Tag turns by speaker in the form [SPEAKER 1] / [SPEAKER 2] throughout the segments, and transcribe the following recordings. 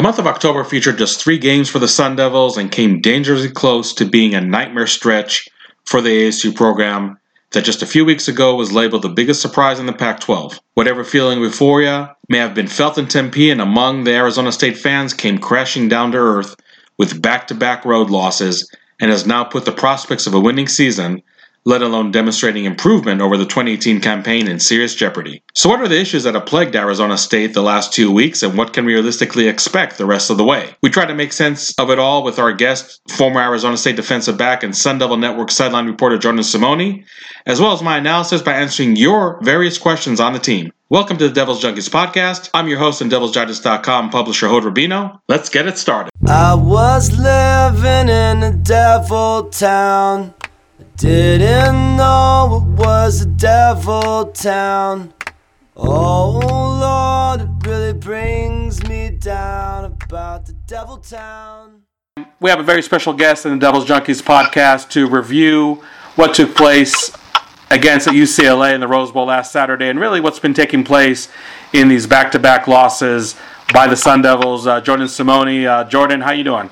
[SPEAKER 1] The month of October featured just three games for the Sun Devils and came dangerously close to being a nightmare stretch for the ASU program that just a few weeks ago was labeled the biggest surprise in the Pac 12. Whatever feeling of euphoria may have been felt in Tempe and among the Arizona State fans came crashing down to earth with back to back road losses and has now put the prospects of a winning season let alone demonstrating improvement over the 2018 campaign in serious jeopardy. So, what are the issues that have plagued Arizona State the last two weeks, and what can we realistically expect the rest of the way? We try to make sense of it all with our guest, former Arizona State defensive back and Sun Devil Network sideline reporter Jordan Simone, as well as my analysis by answering your various questions on the team. Welcome to the Devil's Junkies podcast. I'm your host and DevilsDigest.com publisher Hod Rabino. Let's get it started.
[SPEAKER 2] I was living in a devil town. Didn't know it was a devil town. Oh Lord, it really brings me down about the devil town.
[SPEAKER 1] We have a very special guest in the Devil's Junkies podcast to review what took place against UCLA in the Rose Bowl last Saturday, and really what's been taking place in these back-to-back losses by the Sun Devils. Uh, Jordan Simone, uh, Jordan, how you doing?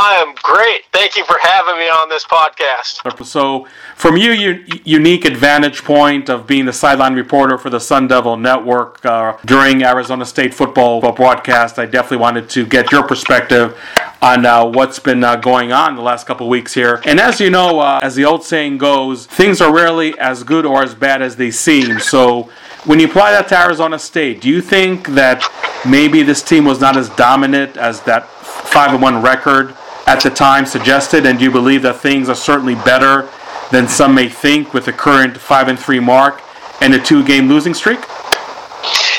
[SPEAKER 3] I am great. Thank you for having me on this podcast.
[SPEAKER 1] So, from your unique advantage point of being the sideline reporter for the Sun Devil Network uh, during Arizona State football broadcast, I definitely wanted to get your perspective on uh, what's been uh, going on the last couple weeks here. And as you know, uh, as the old saying goes, things are rarely as good or as bad as they seem. So, when you apply that to Arizona State, do you think that maybe this team was not as dominant as that five and one record at the time suggested, and do you believe that things are certainly better than some may think with the current five and three mark and a two game losing streak?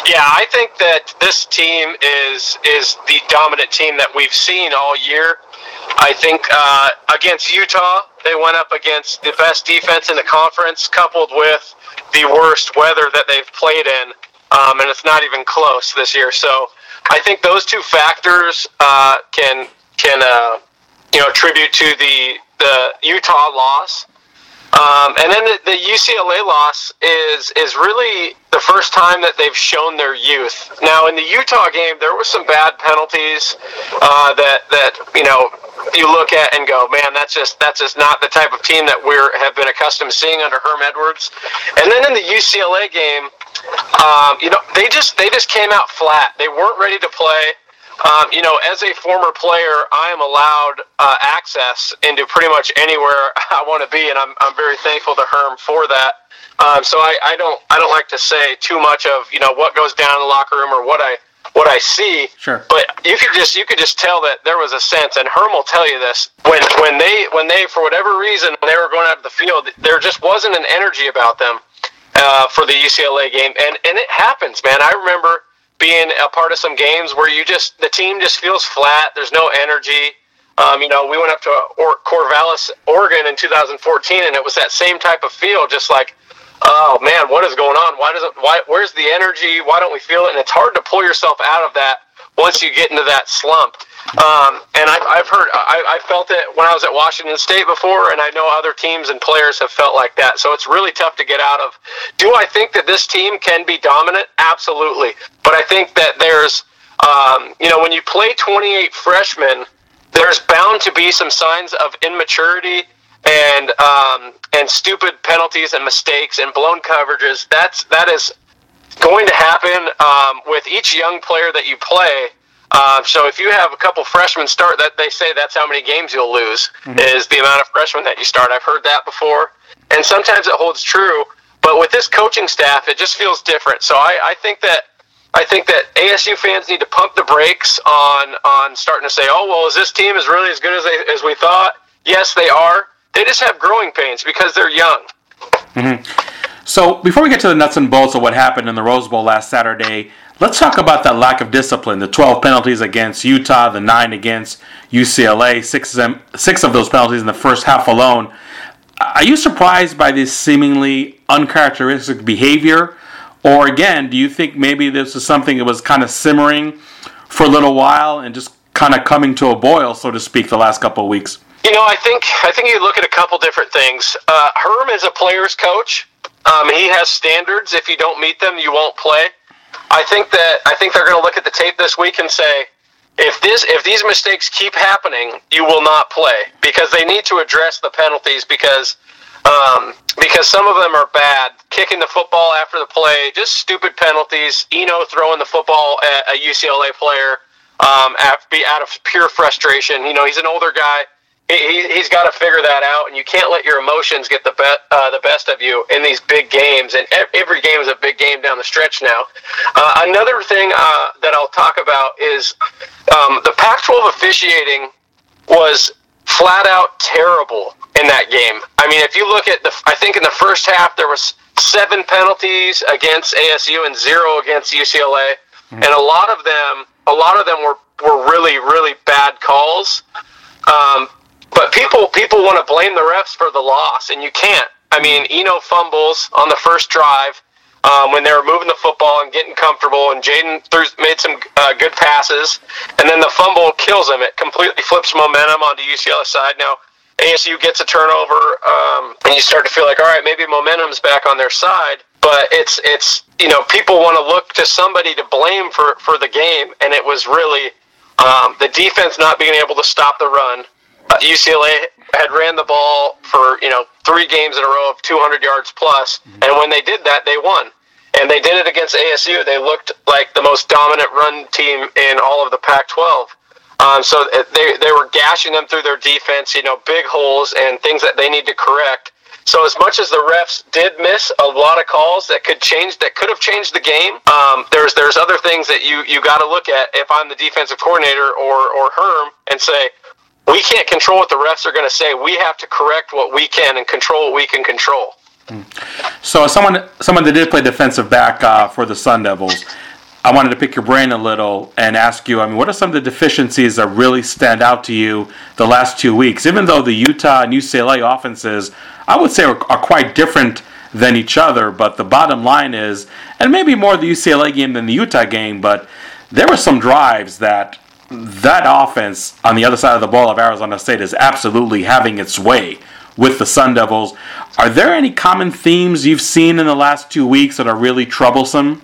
[SPEAKER 3] Yeah, I think that this team is is the dominant team that we've seen all year. I think uh, against Utah, they went up against the best defense in the conference, coupled with the worst weather that they've played in, um, and it's not even close this year. So I think those two factors uh, can can uh, you know tribute to the the Utah loss. Um, and then the, the, UCLA loss is is really the first time that they've shown their youth. Now in the Utah game, there were some bad penalties uh, that that you know you look at and go, man, that's just that's just not the type of team that we have been accustomed to seeing under Herm Edwards. And then in the UCLA game, um, you know, they just they just came out flat. They weren't ready to play. Um, you know, as a former player, I am allowed uh, access into pretty much anywhere I want to be, and I'm I'm very thankful to Herm for that. Um, so I, I don't I don't like to say too much of you know what goes down in the locker room or what I what I see.
[SPEAKER 1] Sure.
[SPEAKER 3] But you could just you could just tell that there was a sense, and Herm will tell you this when when they when they for whatever reason when they were going out of the field, there just wasn't an energy about them uh, for the UCLA game, and and it happens, man. I remember being a part of some games where you just the team just feels flat. There's no energy. Um, you know, we went up to or- Corvallis, Oregon in 2014, and it was that same type of feel, just like oh man, what is going on? Why does it? Why? Where's the energy? Why don't we feel it? And it's hard to pull yourself out of that once you get into that slump. Um, and I've, I've heard, I, I felt it when I was at Washington State before, and I know other teams and players have felt like that. So it's really tough to get out of. Do I think that this team can be dominant? Absolutely. But I think that there's, um, you know, when you play 28 freshmen, there's bound to be some signs of immaturity and um, and stupid penalties and mistakes and blown coverages. That's that is going to happen um, with each young player that you play. Uh, so if you have a couple freshmen start, that they say that's how many games you'll lose mm-hmm. is the amount of freshmen that you start. I've heard that before, and sometimes it holds true. But with this coaching staff, it just feels different. So I, I think that I think that ASU fans need to pump the brakes on on starting to say, oh well, is this team as really as good as they, as we thought? Yes, they are. They just have growing pains because they're young.
[SPEAKER 1] Mm-hmm. So before we get to the nuts and bolts of what happened in the Rose Bowl last Saturday, let's talk about that lack of discipline. The 12 penalties against Utah, the nine against UCLA, six of, them, six of those penalties in the first half alone. Are you surprised by this seemingly uncharacteristic behavior? Or again, do you think maybe this is something that was kind of simmering for a little while and just kind of coming to a boil, so to speak, the last couple of weeks?
[SPEAKER 3] You know, I think I think you look at a couple different things. Uh, Herm is a player's coach. Um, he has standards. If you don't meet them, you won't play. I think that I think they're going to look at the tape this week and say, if this if these mistakes keep happening, you will not play because they need to address the penalties because um, because some of them are bad. Kicking the football after the play, just stupid penalties. Eno throwing the football at a UCLA player um, out of pure frustration. You know, he's an older guy. He, he's got to figure that out, and you can't let your emotions get the, be- uh, the best of you in these big games. And every game is a big game down the stretch now. Uh, another thing uh, that I'll talk about is um, the Pac 12 officiating was flat out terrible in that game. I mean, if you look at the, I think in the first half there was seven penalties against ASU and zero against UCLA, mm-hmm. and a lot of them, a lot of them were were really really bad calls. Um, but people people want to blame the refs for the loss, and you can't. I mean, Eno fumbles on the first drive um, when they were moving the football and getting comfortable, and Jayden made some uh, good passes, and then the fumble kills him. It completely flips momentum onto UCLA side. Now ASU gets a turnover, um, and you start to feel like, all right, maybe momentum's back on their side. But it's it's you know people want to look to somebody to blame for for the game, and it was really um, the defense not being able to stop the run. Uh, UCLA had ran the ball for you know three games in a row of 200 yards plus, mm-hmm. and when they did that, they won. And they did it against ASU. They looked like the most dominant run team in all of the Pac-12. Um, so they they were gashing them through their defense, you know, big holes and things that they need to correct. So as much as the refs did miss a lot of calls that could change, that could have changed the game, um, there's there's other things that you you got to look at. If I'm the defensive coordinator or or Herm, and say we can't control what the refs are going to say. We have to correct what we can and control what we can control.
[SPEAKER 1] So, someone someone that did play defensive back uh, for the Sun Devils, I wanted to pick your brain a little and ask you. I mean, what are some of the deficiencies that really stand out to you the last two weeks? Even though the Utah and UCLA offenses, I would say, are, are quite different than each other, but the bottom line is, and maybe more the UCLA game than the Utah game, but there were some drives that that offense on the other side of the ball of Arizona State is absolutely having its way with the Sun Devils. Are there any common themes you've seen in the last two weeks that are really troublesome?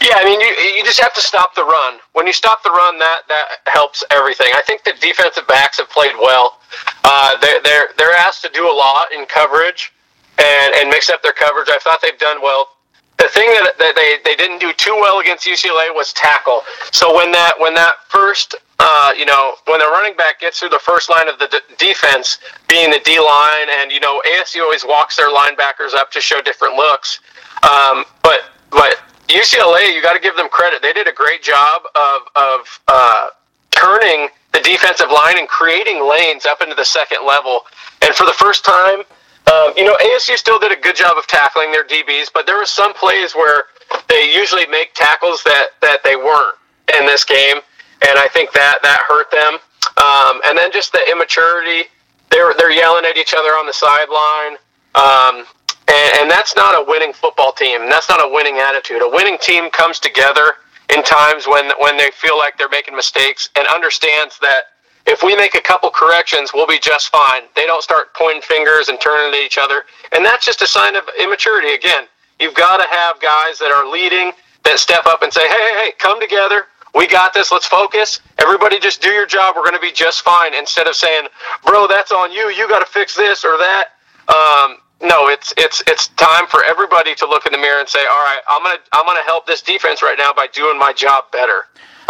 [SPEAKER 3] Yeah, I mean, you, you just have to stop the run. When you stop the run, that that helps everything. I think the defensive backs have played well. Uh, they're they're they're asked to do a lot in coverage and and mix up their coverage. I thought they've done well the thing that, they, they didn't do too well against UCLA was tackle. So when that when that first uh, you know when the running back gets through the first line of the d- defense, being the D line, and you know ASU always walks their linebackers up to show different looks. Um, but but UCLA, you got to give them credit. They did a great job of of uh, turning the defensive line and creating lanes up into the second level. And for the first time um, you know, ASU still did a good job of tackling their DBs, but there were some plays where they usually make tackles that, that they weren't in this game, and I think that that hurt them. Um, and then just the immaturity, they're they're yelling at each other on the sideline, um, and, and that's not a winning football team. That's not a winning attitude. A winning team comes together in times when when they feel like they're making mistakes and understands that if we make a couple corrections, we'll be just fine. They don't start pointing fingers and turning at each other. And that's just a sign of immaturity. Again, you've got to have guys that are leading that step up and say, hey, hey, hey, come together. We got this. Let's focus. Everybody just do your job. We're going to be just fine. Instead of saying, bro, that's on you. You got to fix this or that. Um, no, it's it's it's time for everybody to look in the mirror and say, all right, I'm gonna I'm gonna help this defense right now by doing my job better.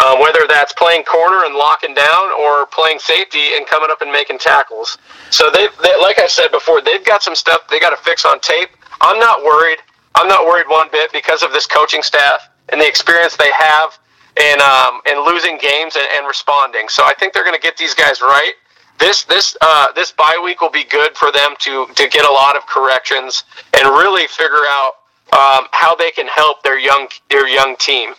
[SPEAKER 3] Um, whether that's playing corner and locking down or playing safety and coming up and making tackles. So they, they like I said before, they've got some stuff they got to fix on tape. I'm not worried. I'm not worried one bit because of this coaching staff and the experience they have in um, in losing games and, and responding. So I think they're going to get these guys right. This this uh, this bye week will be good for them to to get a lot of corrections and really figure out um, how they can help their young their young team.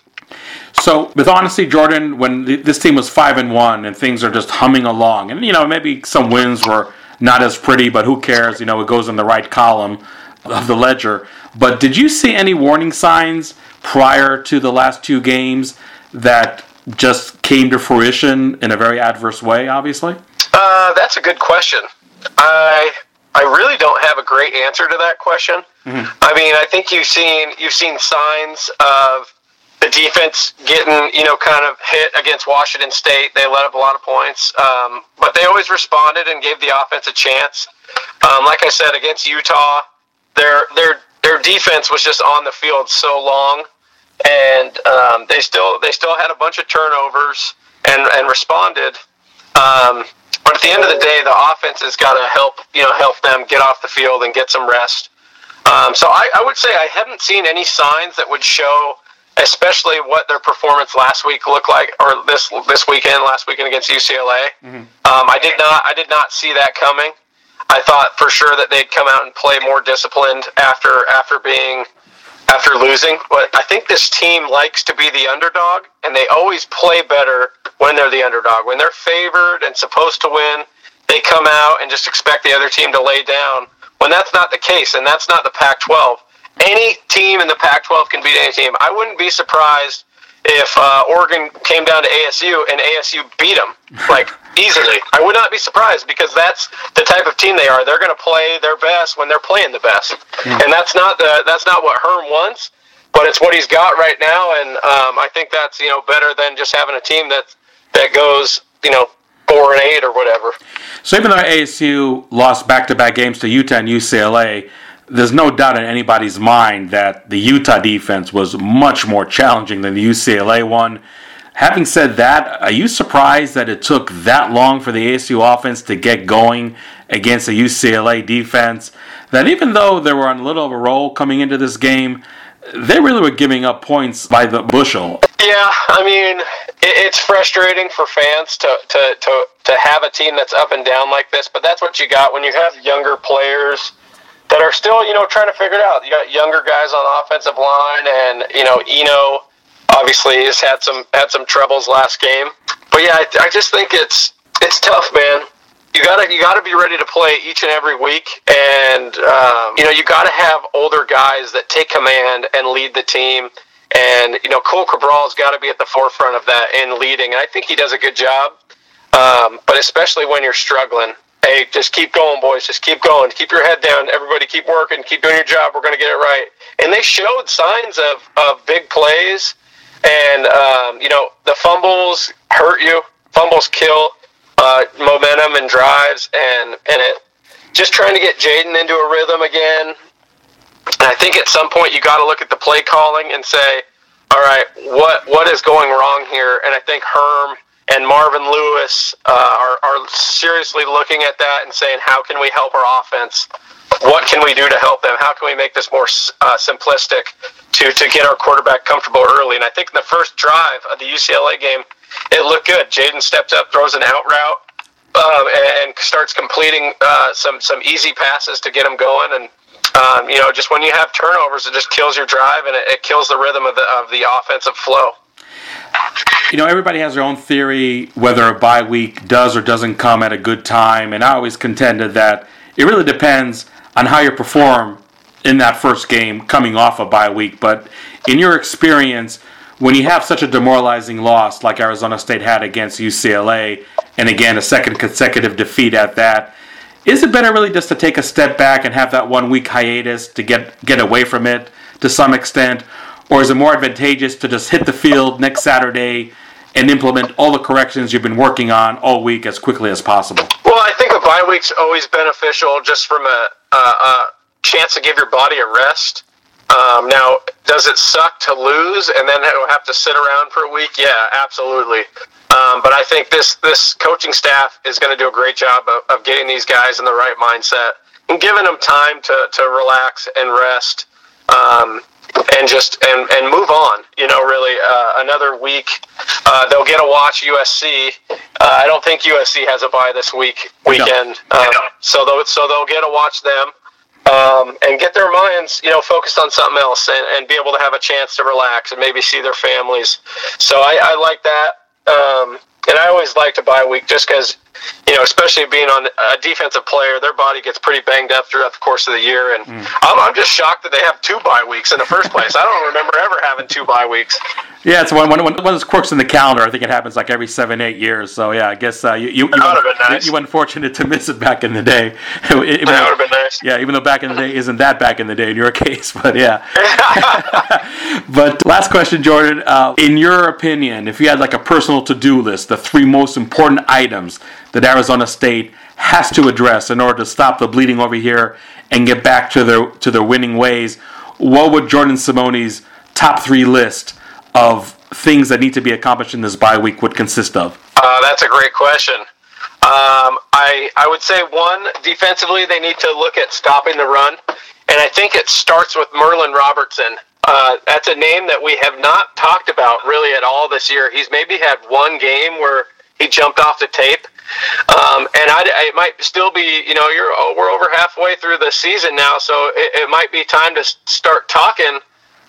[SPEAKER 1] So, with honesty, Jordan, when this team was five and one and things are just humming along, and you know maybe some wins were not as pretty, but who cares? You know, it goes in the right column of the ledger. But did you see any warning signs prior to the last two games that just came to fruition in a very adverse way? Obviously.
[SPEAKER 3] Uh, that's a good question. I I really don't have a great answer to that question. Mm-hmm. I mean, I think you've seen you've seen signs of the defense getting you know kind of hit against Washington State. They let up a lot of points, um, but they always responded and gave the offense a chance. Um, like I said, against Utah, their their their defense was just on the field so long, and um, they still they still had a bunch of turnovers and and responded. Um, but at the end of the day, the offense has got to help you know help them get off the field and get some rest. Um, so I, I would say I haven't seen any signs that would show, especially what their performance last week looked like, or this this weekend, last weekend against UCLA. Um, I did not I did not see that coming. I thought for sure that they'd come out and play more disciplined after after being after losing. But I think this team likes to be the underdog, and they always play better when they're the underdog. When they're favored and supposed to win, they come out and just expect the other team to lay down. When that's not the case, and that's not the Pac-12. Any team in the Pac-12 can beat any team. I wouldn't be surprised if uh, Oregon came down to ASU and ASU beat them like easily. I would not be surprised because that's the type of team they are. They're going to play their best when they're playing the best, and that's not the that's not what Herm wants, but it's what he's got right now. And um, I think that's you know better than just having a team that that goes you know four and eight or whatever.
[SPEAKER 1] So even though ASU lost back-to-back games to Utah and UCLA, there's no doubt in anybody's mind that the Utah defense was much more challenging than the UCLA one. Having said that, are you surprised that it took that long for the ASU offense to get going against the UCLA defense? That even though they were on a little of a roll coming into this game, they really were giving up points by the bushel.
[SPEAKER 3] Yeah, I mean, it's frustrating for fans to, to, to, to have a team that's up and down like this, but that's what you got when you have younger players that are still, you know, trying to figure it out. You got younger guys on offensive line, and you know, Eno obviously has had some had some troubles last game. But yeah, I, I just think it's it's tough, man. You gotta you gotta be ready to play each and every week, and um, you know you gotta have older guys that take command and lead the team. And you know, Cohl Cabral's got to be at the forefront of that in leading, and I think he does a good job. Um, but especially when you're struggling, hey, just keep going, boys. Just keep going. Keep your head down. Everybody keep working. Keep doing your job. We're going to get it right. And they showed signs of, of big plays. And, um, you know, the fumbles hurt you. Fumbles kill uh, momentum and drives. And, and it just trying to get Jayden into a rhythm again. And I think at some point you got to look at the play calling and say, all right, what what is going wrong here? And I think Herm and Marvin Lewis uh, are, are seriously looking at that and saying, how can we help our offense? What can we do to help them? How can we make this more uh, simplistic to, to get our quarterback comfortable early? And I think in the first drive of the UCLA game, it looked good. Jayden steps up, throws an out route, um, and starts completing uh, some some easy passes to get him going. And um, you know, just when you have turnovers, it just kills your drive and it, it kills the rhythm of the of the offensive flow.
[SPEAKER 1] You know, everybody has their own theory whether a bye week does or doesn't come at a good time, and I always contended that it really depends on how you perform in that first game coming off a bye week. But in your experience, when you have such a demoralizing loss like Arizona State had against UCLA, and again a second consecutive defeat at that, is it better really just to take a step back and have that one week hiatus to get get away from it to some extent? Or is it more advantageous to just hit the field next Saturday and implement all the corrections you've been working on all week as quickly as possible?
[SPEAKER 3] Well, I think a bye week's always beneficial just from a, a, a chance to give your body a rest. Um, now, does it suck to lose and then have to sit around for a week? Yeah, absolutely. Um, but I think this this coaching staff is going to do a great job of, of getting these guys in the right mindset and giving them time to, to relax and rest. Um, and just and, and move on. You know, really uh, another week. Uh, they'll get to watch USC. Uh, I don't think USC has a bye this week weekend, um, so they'll so they'll get to watch them. Um, and get their minds, you know, focused on something else, and, and be able to have a chance to relax and maybe see their families. So I, I like that, um, and I always like to bye week just because you know, especially being on a defensive player, their body gets pretty banged up throughout the course of the year. And mm. I'm, I'm just shocked that they have two bye weeks in the first place. I don't remember ever having two bye weeks.
[SPEAKER 4] Yeah, it's one, one, one of those quirks in the calendar. I think it happens like every seven, eight years. So yeah, I guess uh, you you, you,
[SPEAKER 3] were, nice.
[SPEAKER 4] you, were unfortunate to miss it back in the day.
[SPEAKER 3] that would have been nice.
[SPEAKER 4] Yeah, even though back in the day isn't that back in the day in your case, but yeah. but last question, Jordan. Uh, in your opinion, if you had like a personal to-do list, the three most important items that Arizona State has to address in order to stop the bleeding over here and get back to their to their winning ways, what would Jordan Simone's top three list of things that need to be accomplished in this bye week would consist of?
[SPEAKER 3] Uh, that's a great question. Um, I I would say one defensively they need to look at stopping the run, and I think it starts with Merlin Robertson. Uh, that's a name that we have not talked about really at all this year. He's maybe had one game where he jumped off the tape, um, and I, it might still be, you know, you're oh, we're over halfway through the season now, so it, it might be time to start talking.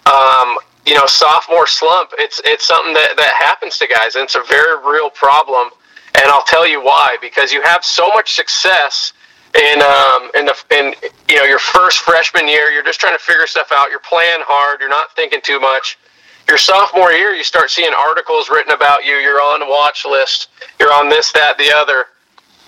[SPEAKER 3] Um, you know, sophomore slump. It's it's something that that happens to guys, and it's a very real problem. And I'll tell you why. Because you have so much success in um, in the in you know your first freshman year. You're just trying to figure stuff out. You're playing hard. You're not thinking too much your sophomore year, you start seeing articles written about you. You're on watch list. You're on this, that, the other,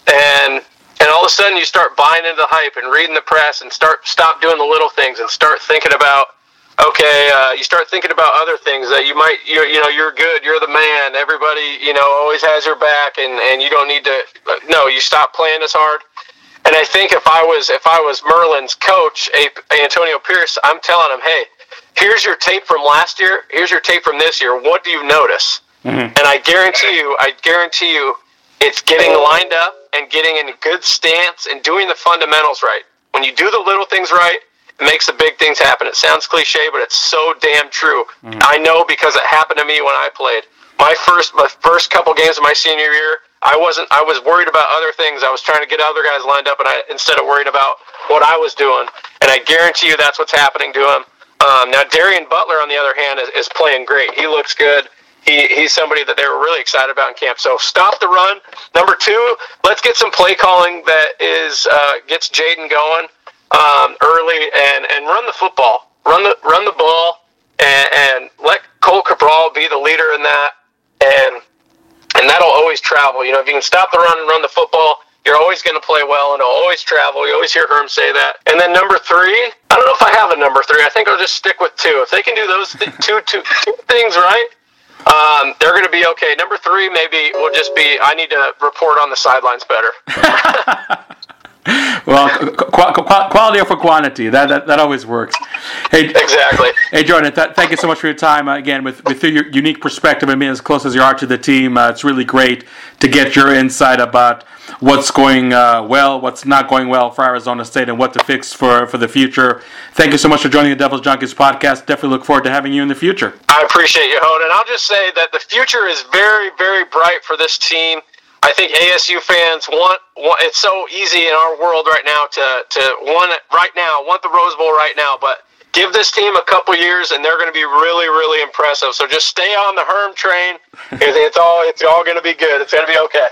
[SPEAKER 3] and and all of a sudden you start buying into the hype and reading the press and start stop doing the little things and start thinking about okay. Uh, you start thinking about other things that you might you you know you're good. You're the man. Everybody you know always has your back, and and you don't need to. No, you stop playing as hard. And I think if I was if I was Merlin's coach, Antonio Pierce, I'm telling him, hey here's your tape from last year, here's your tape from this year. What do you notice? Mm-hmm. And I guarantee you, I guarantee you, it's getting lined up and getting in a good stance and doing the fundamentals right. When you do the little things right, it makes the big things happen. It sounds cliche, but it's so damn true. Mm-hmm. I know because it happened to me when I played. My first, my first couple games of my senior year, I wasn't. I was worried about other things. I was trying to get other guys lined up, and I instead of worried about what I was doing. And I guarantee you, that's what's happening to him. Um, now, Darien Butler, on the other hand, is, is playing great. He looks good. He, he's somebody that they were really excited about in camp. So stop the run. Number two, let's get some play calling that is uh, gets Jayden going um, early and, and run the football. Run the run the ball and, and let Cohl Cabral be the leader in that. And and that'll always travel. You know, if you can stop the run and run the football, you're always going to play well and always travel. You always hear Herm say that. And then number three, I don't know if I have a number three. I think I'll just stick with two. If they can do those th- two, two, two things right, um, they're going to be okay. Number three, maybe will just be I need to report on the sidelines better.
[SPEAKER 4] well, qu- qu- quality over quantity. That, that that always works.
[SPEAKER 3] Hey, exactly.
[SPEAKER 4] Hey, Jordan. Th- thank you so much for your time. Uh, again, with with your unique perspective, I mean, as close as you are to the team, uh, it's really great to get your insight about what's going uh, well, what's not going well for Arizona State, and what to fix for, for the future. Thank you so much for joining the Devils Junkies podcast. Definitely look forward to having you in the future.
[SPEAKER 3] I appreciate you, Hoden. And I'll just say that the future is very, very bright for this team. I think ASU fans want, want it's so easy in our world right now to, to want right now, want the Rose Bowl right now, but give this team a couple years and they're going to be really, really impressive. So just stay on the Herm train. it's all it's all going to be good. It's going to be okay.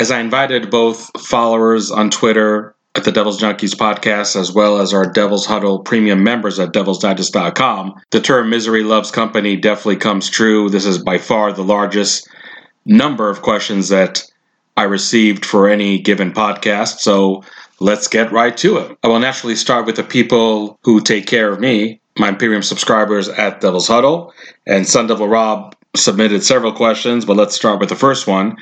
[SPEAKER 1] As I invited both followers on Twitter at the Devils Junkies podcast, as well as our Devils Huddle premium members at devilsdigest.com, the term misery loves company definitely comes true. This is by far the largest number of questions that I received for any given podcast. So let's get right to it. I will naturally start with the people who take care of me, my Imperium subscribers at Devils Huddle. And Sun Devil Rob submitted several questions, but let's start with the first one.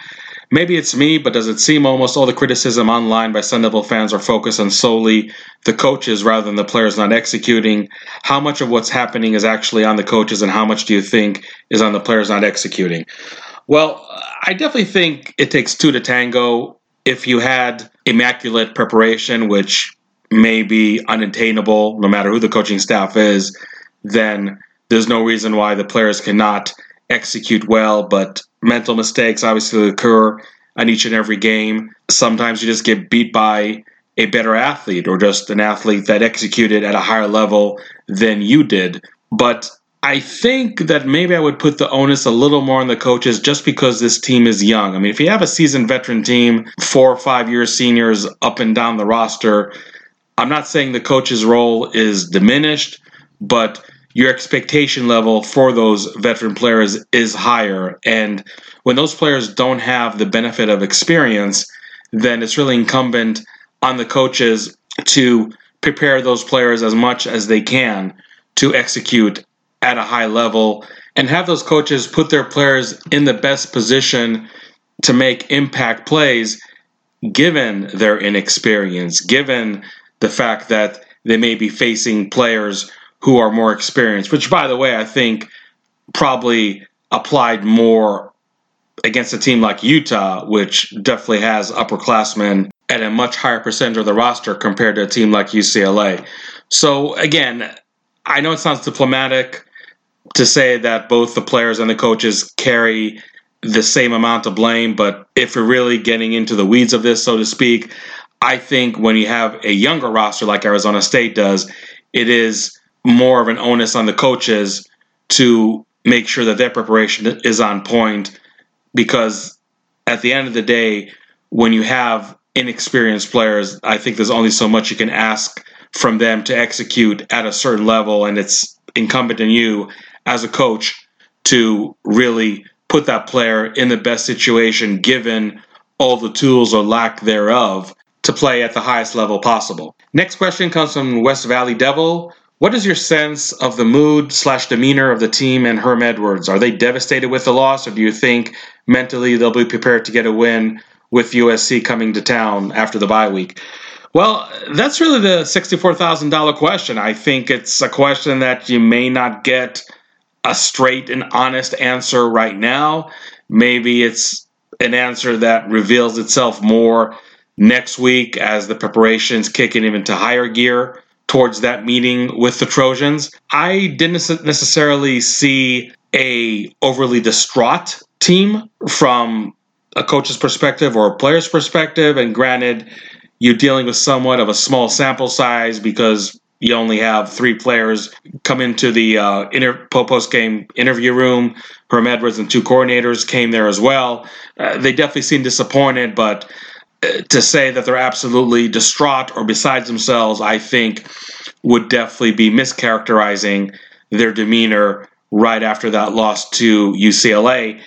[SPEAKER 1] Maybe it's me, but does it seem almost all the criticism online by Sun Devil fans are focused on solely the coaches rather than the players not executing? How much of what's happening is actually on the coaches, and how much do you think is on the players not executing? Well, I definitely think it takes two to tango. If you had immaculate preparation, which may be unattainable no matter who the coaching staff is, then there's no reason why the players cannot execute well. But mental mistakes obviously occur on each and every game. Sometimes you just get beat by a better athlete or just an athlete that executed at a higher level than you did. But I think that maybe I would put the onus a little more on the coaches just because this team is young. I mean, if you have a seasoned veteran team, four or five year seniors up and down the roster, I'm not saying the coach's role is diminished, but your expectation level for those veteran players is higher. And when those players don't have the benefit of experience, then it's really incumbent on the coaches to prepare those players as much as they can to execute at a high level and have those coaches put their players in the best position to make impact plays given their inexperience, given the fact that they may be facing players who are more experienced, which, by the way, I think probably applied more against a team like Utah, which definitely has upperclassmen at a much higher percentage of the roster compared to a team like UCLA. So, again, I know it sounds diplomatic to say that both the players and the coaches carry the same amount of blame, but if we're really getting into the weeds of this, so to speak, I think when you have a younger roster like Arizona State does, it is more of an onus on the coaches to make sure that their preparation is on point because at the end of the day, when you have inexperienced players, I think there's only so much you can ask from them to execute at a certain level, and it's incumbent on you as a coach to really put that player in the best situation given all the tools or lack thereof to play at the highest level possible. Next question comes from West Valley Devil. What is your sense of the mood slash demeanor of the team and Herm Edwards? Are they devastated with the loss, or do you think mentally they'll be prepared to get a win with USC coming to town after the bye week? Well, that's really the $64,000 question. I think it's a question that you may not get a straight and honest answer right now. Maybe it's an answer that reveals itself more next week as the preparations kick in into higher gear towards that meeting with the Trojans. I didn't necessarily see a overly distraught team from a coach's perspective or a player's perspective. And granted, you're dealing with somewhat of a small sample size because you only have three players come into the uh, inter- post game interview room. Herm Edwards and two coordinators came there as well. Uh, they definitely seemed disappointed, but to say that they're absolutely distraught or besides themselves, I think would definitely be mischaracterizing their demeanor right after that loss to UCLA.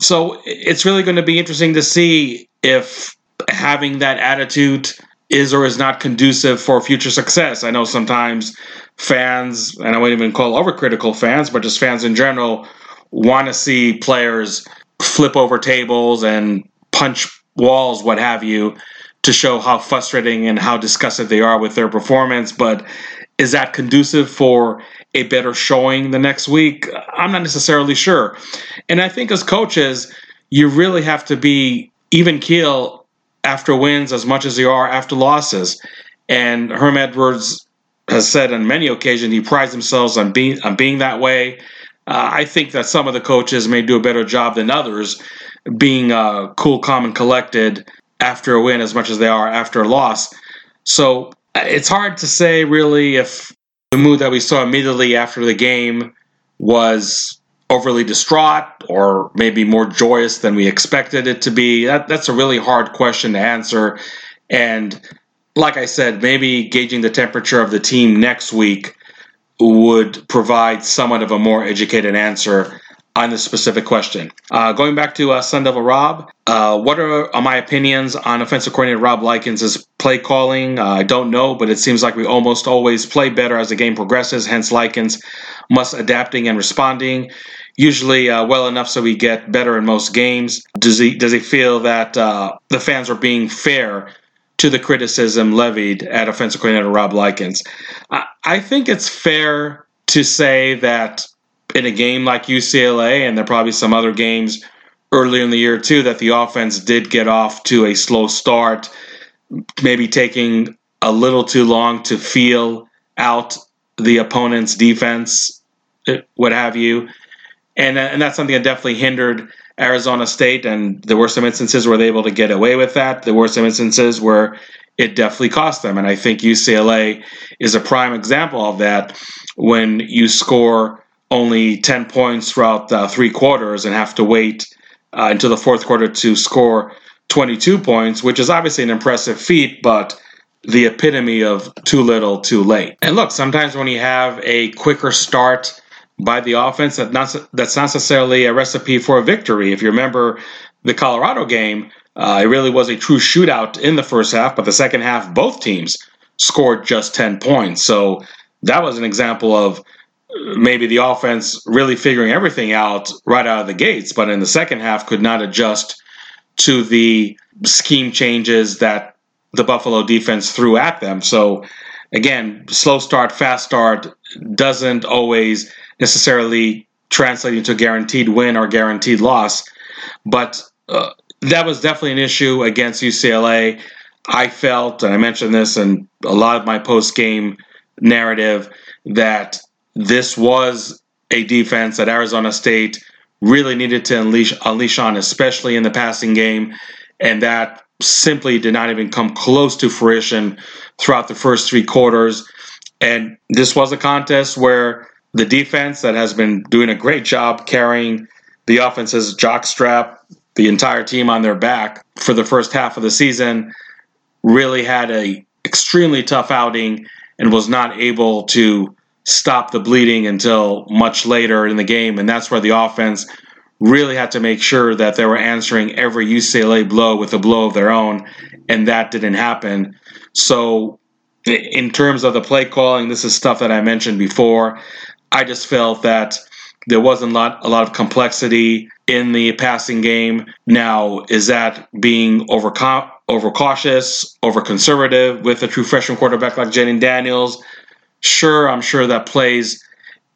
[SPEAKER 1] So it's really going to be interesting to see if having that attitude is or is not conducive for future success. I know sometimes fans, and I wouldn't even call overcritical fans, but just fans in general, want to see players flip over tables and punch walls, what have you, to show how frustrating and how disgusted they are with their performance. But is that conducive for a better showing the next week? I'm not necessarily sure. And I think as coaches, you really have to be even keel after wins as much as you are after losses. And Herm Edwards has said on many occasions he prides himself on being on being that way. Uh, I think that some of the coaches may do a better job than others being uh, cool, calm, and collected after a win as much as they are after a loss. So uh, it's hard to say really if the mood that we saw immediately after the game was overly distraught or maybe more joyous than we expected it to be. That, that's a really hard question to answer. And like I said, maybe gauging the temperature of the team next week would provide somewhat of a more educated answer on this specific question. Uh, going back to uh, Sun Devil Rob, uh, what are, are, my opinions on offensive coordinator Rob Likens' play calling? Uh, I don't know, but it seems like we almost always play better as the game progresses. Hence, Likens must adapting and responding. usually uh, well enough so we get better in most games? Does he does he feel that uh, the fans are being fair to the criticism levied at offensive coordinator Rob Likens? I, I think it's fair to say that in a game like UCLA, and there probably some other games earlier in the year too, that the offense did get off to a slow start, maybe taking a little too long to feel out the opponent's defense, eh, what have you. And, uh, and that's something that definitely hindered Arizona State. And there were some instances where they were able to get away with that. There were some instances where it definitely cost them. And I think UCLA is a prime example of that when you score only 10 points throughout uh, three quarters and have to wait uh, until the fourth quarter to score 22 points, which is obviously an impressive feat, but the epitome of too little, too late. And look, sometimes when you have a quicker start by the offense, that not, that's not necessarily a recipe for a victory. If you remember the Colorado game, uh, it really was a true shootout in the first half, but the second half, both teams scored just 10 points. So that was an example of maybe the offense really figuring everything out right out of the gates, but in the second half could not adjust to the scheme changes that the Buffalo defense threw at them. So again, slow start, fast start doesn't always necessarily translate into a guaranteed win or guaranteed loss, but uh, that was definitely an issue against UCLA. I felt, and I mentioned this in a lot of my post game narrative, that this was a defense that Arizona State really needed to unleash unleash on, especially in the passing game, and that simply did not even come close to fruition throughout the first three quarters. And this was a contest where the defense that has been doing a great job carrying the offense's jockstrap, the entire team on their back for the first half of the season, really had a extremely tough outing and was not able to stop the bleeding until much later in the game. And that's where the offense really had to make sure that they were answering every UCLA blow with a blow of their own. And that didn't happen. So, in terms of the play calling, this is stuff that I mentioned before. I just felt that there wasn't a lot, a lot of complexity in the passing game. Now, is that being over overcautious, over conservative with a true freshman quarterback like Jayden Daniels? Sure, I'm sure that plays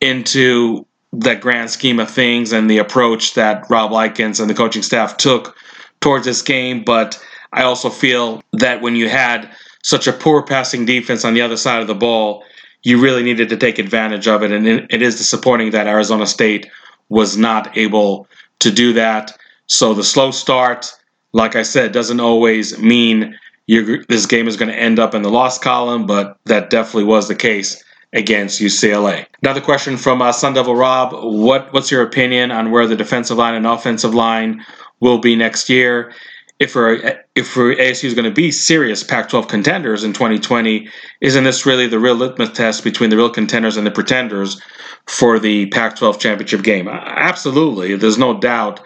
[SPEAKER 1] into that grand scheme of things and the approach that Rob Likens and the coaching staff took towards this game. But I also feel that when you had such a poor passing defense on the other side of the ball, you really needed to take advantage of it. And it is disappointing that Arizona State was not able to do that. So the slow start, like I said, doesn't always mean this game is going to end up in the loss column, but that definitely was the case against UCLA. Another question from uh, Sun Devil Rob: What what's your opinion on where the defensive line and offensive line will be next year? If we're, if for ASU is going to be serious Pac-12 contenders in 2020, isn't this really the real litmus test between the real contenders and the pretenders for the Pac-12 championship game? Absolutely, there's no doubt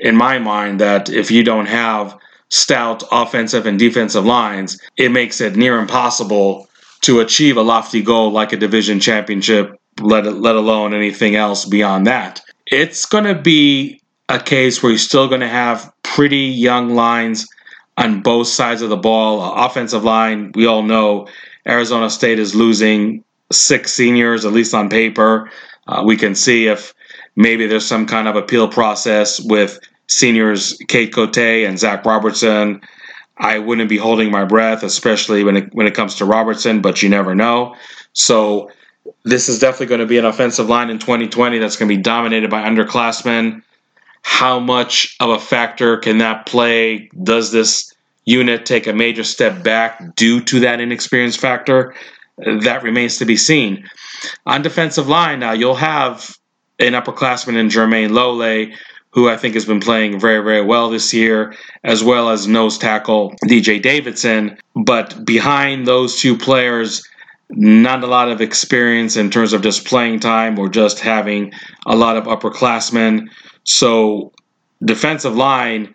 [SPEAKER 1] in my mind that if you don't have stout offensive and defensive lines, it makes it near impossible to achieve a lofty goal like a division championship, let, let alone anything else beyond that. It's going to be a case where you're still going to have pretty young lines on both sides of the ball. Uh, offensive line, we all know Arizona State is losing six seniors, at least on paper. Uh, we can see if maybe there's some kind of appeal process with seniors Cade Cote and Zach Robertson. I wouldn't be holding my breath, especially when it when it comes to Robertson, but you never know. So this is definitely going to be an offensive line in 2020 that's going to be dominated by underclassmen. How much of a factor can that play? Does this unit take a major step back due to that inexperience factor? That remains to be seen. On defensive line, now you'll have an upperclassman in Jermayne Lole who I think has been playing very, very well this year, as well as nose tackle DJ Davidson. But behind those two players, not a lot of experience in terms of just playing time or just having a lot of upperclassmen. So, defensive line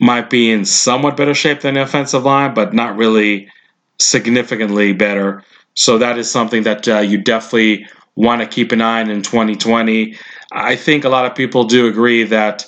[SPEAKER 1] might be in somewhat better shape than the offensive line, but not really significantly better. So, that is something that uh, you definitely want to keep an eye on in 2020. I think a lot of people do agree that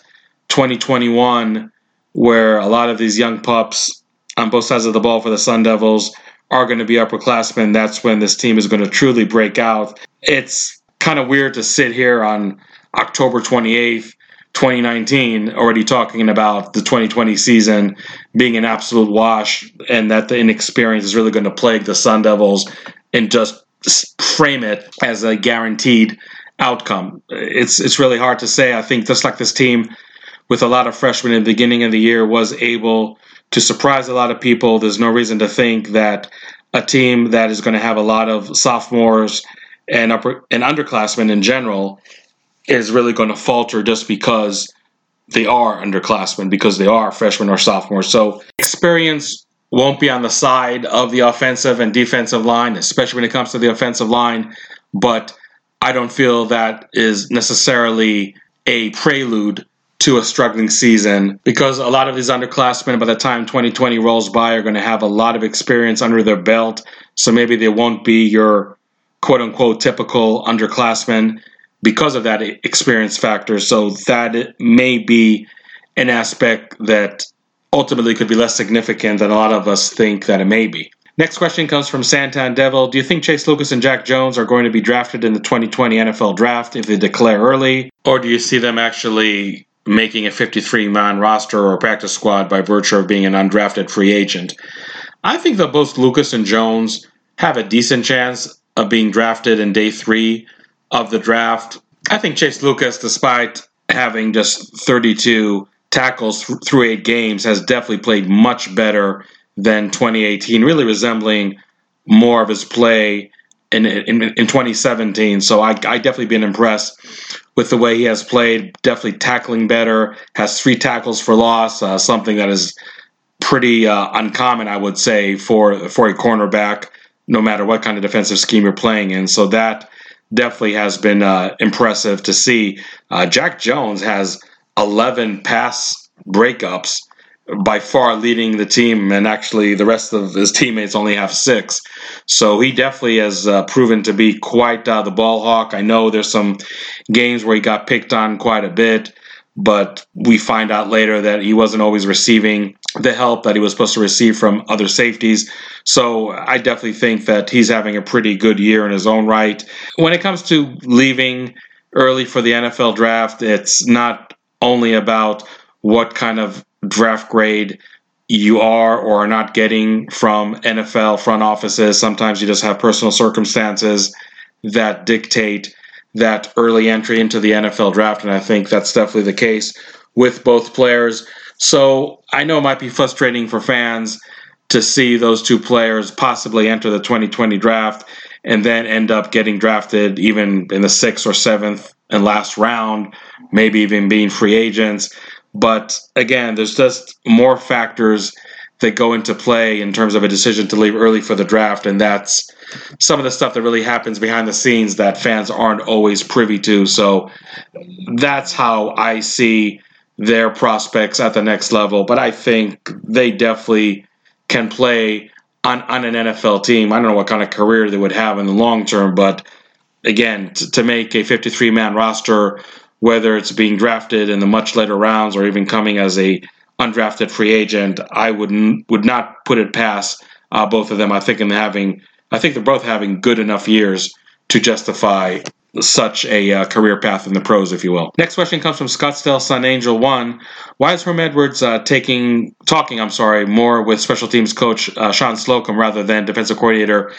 [SPEAKER 1] 2021, where a lot of these young pups on both sides of the ball for the Sun Devils are going to be upperclassmen, that's when this team is going to truly break out. It's kind of weird to sit here on October 28th 2019 already talking about the 2020 season being an absolute wash and that the inexperience is really going to plague the Sun Devils and just frame it as a guaranteed outcome. It's it's really hard to say. I think just like this team with a lot of freshmen in the beginning of the year was able to surprise a lot of people. There's no reason to think that a team that is going to have a lot of sophomores and upper and underclassmen in general is really going to falter just because they are underclassmen, because they are freshmen or sophomores. So experience won't be on the side of the offensive and defensive line, especially when it comes to the offensive line. But I don't feel that is necessarily a prelude to a struggling season because a lot of these underclassmen, by the time 2020 rolls by, are going to have a lot of experience under their belt. So maybe they won't be your quote unquote typical underclassmen because of that experience factor. So that may be an aspect that ultimately could be less significant than a lot of us think that it may be. Next question comes from Santan Devil. Do you think Chase Lucas and Jack Jones are going to be drafted in the 2020 NFL draft if they declare early? Or do you see them actually making a 53 man roster or practice squad by virtue of being an undrafted free agent? I think that both Lucas and Jones have a decent chance of being drafted in day three of the draft. I think Chase Lucas, despite having just 32 tackles through eight games, has definitely played much better than 2018, really resembling more of his play in, in, in 2017. So I, I definitely been impressed with the way he has played. Definitely tackling better. Has three tackles for loss, uh, something that is pretty uh, uncommon, I would say, for for a cornerback. No matter what kind of defensive scheme you're playing in. So that definitely has been uh, impressive to see. Uh, Jack Jones has 11 pass breakups, by far leading the team, and actually the rest of his teammates only have six. So he definitely has uh, proven to be quite uh, the ball hawk. I know there's some games where he got picked on quite a bit but we find out later that he wasn't always receiving the help that he was supposed to receive from other safeties. So I definitely think that he's having a pretty good year in his own right. When it comes to leaving early for the NFL draft, it's not only about what kind of draft grade you are or are not getting from NFL front offices. Sometimes you just have personal circumstances that dictate that early entry into the NFL draft, and I think that's definitely the case with both players. So I know it might be frustrating for fans to see those two players possibly enter the 2020 draft and then end up getting drafted even in the sixth or seventh and last round, maybe even being free agents. But again, there's just more factors that go into play in terms of a decision to leave early for the draft, and that's some of the stuff that really happens behind the scenes that fans aren't always privy to. So that's how I see their prospects at the next level. But I think they definitely can play on, on an NFL team. I don't know what kind of career they would have in the long term, but again, to, to make a 53 man roster, whether it's being drafted in the much later rounds or even coming as a undrafted free agent, I would would not put it past uh, both of them. I think in having, I think they're both having good enough years to justify such a uh, career path in the pros, if you will. Next question comes from Scottsdale Sun Angel One. Why is Herm Edwards uh, taking talking? I'm sorry, more with special teams coach uh, Shawn Slocum rather than defensive coordinator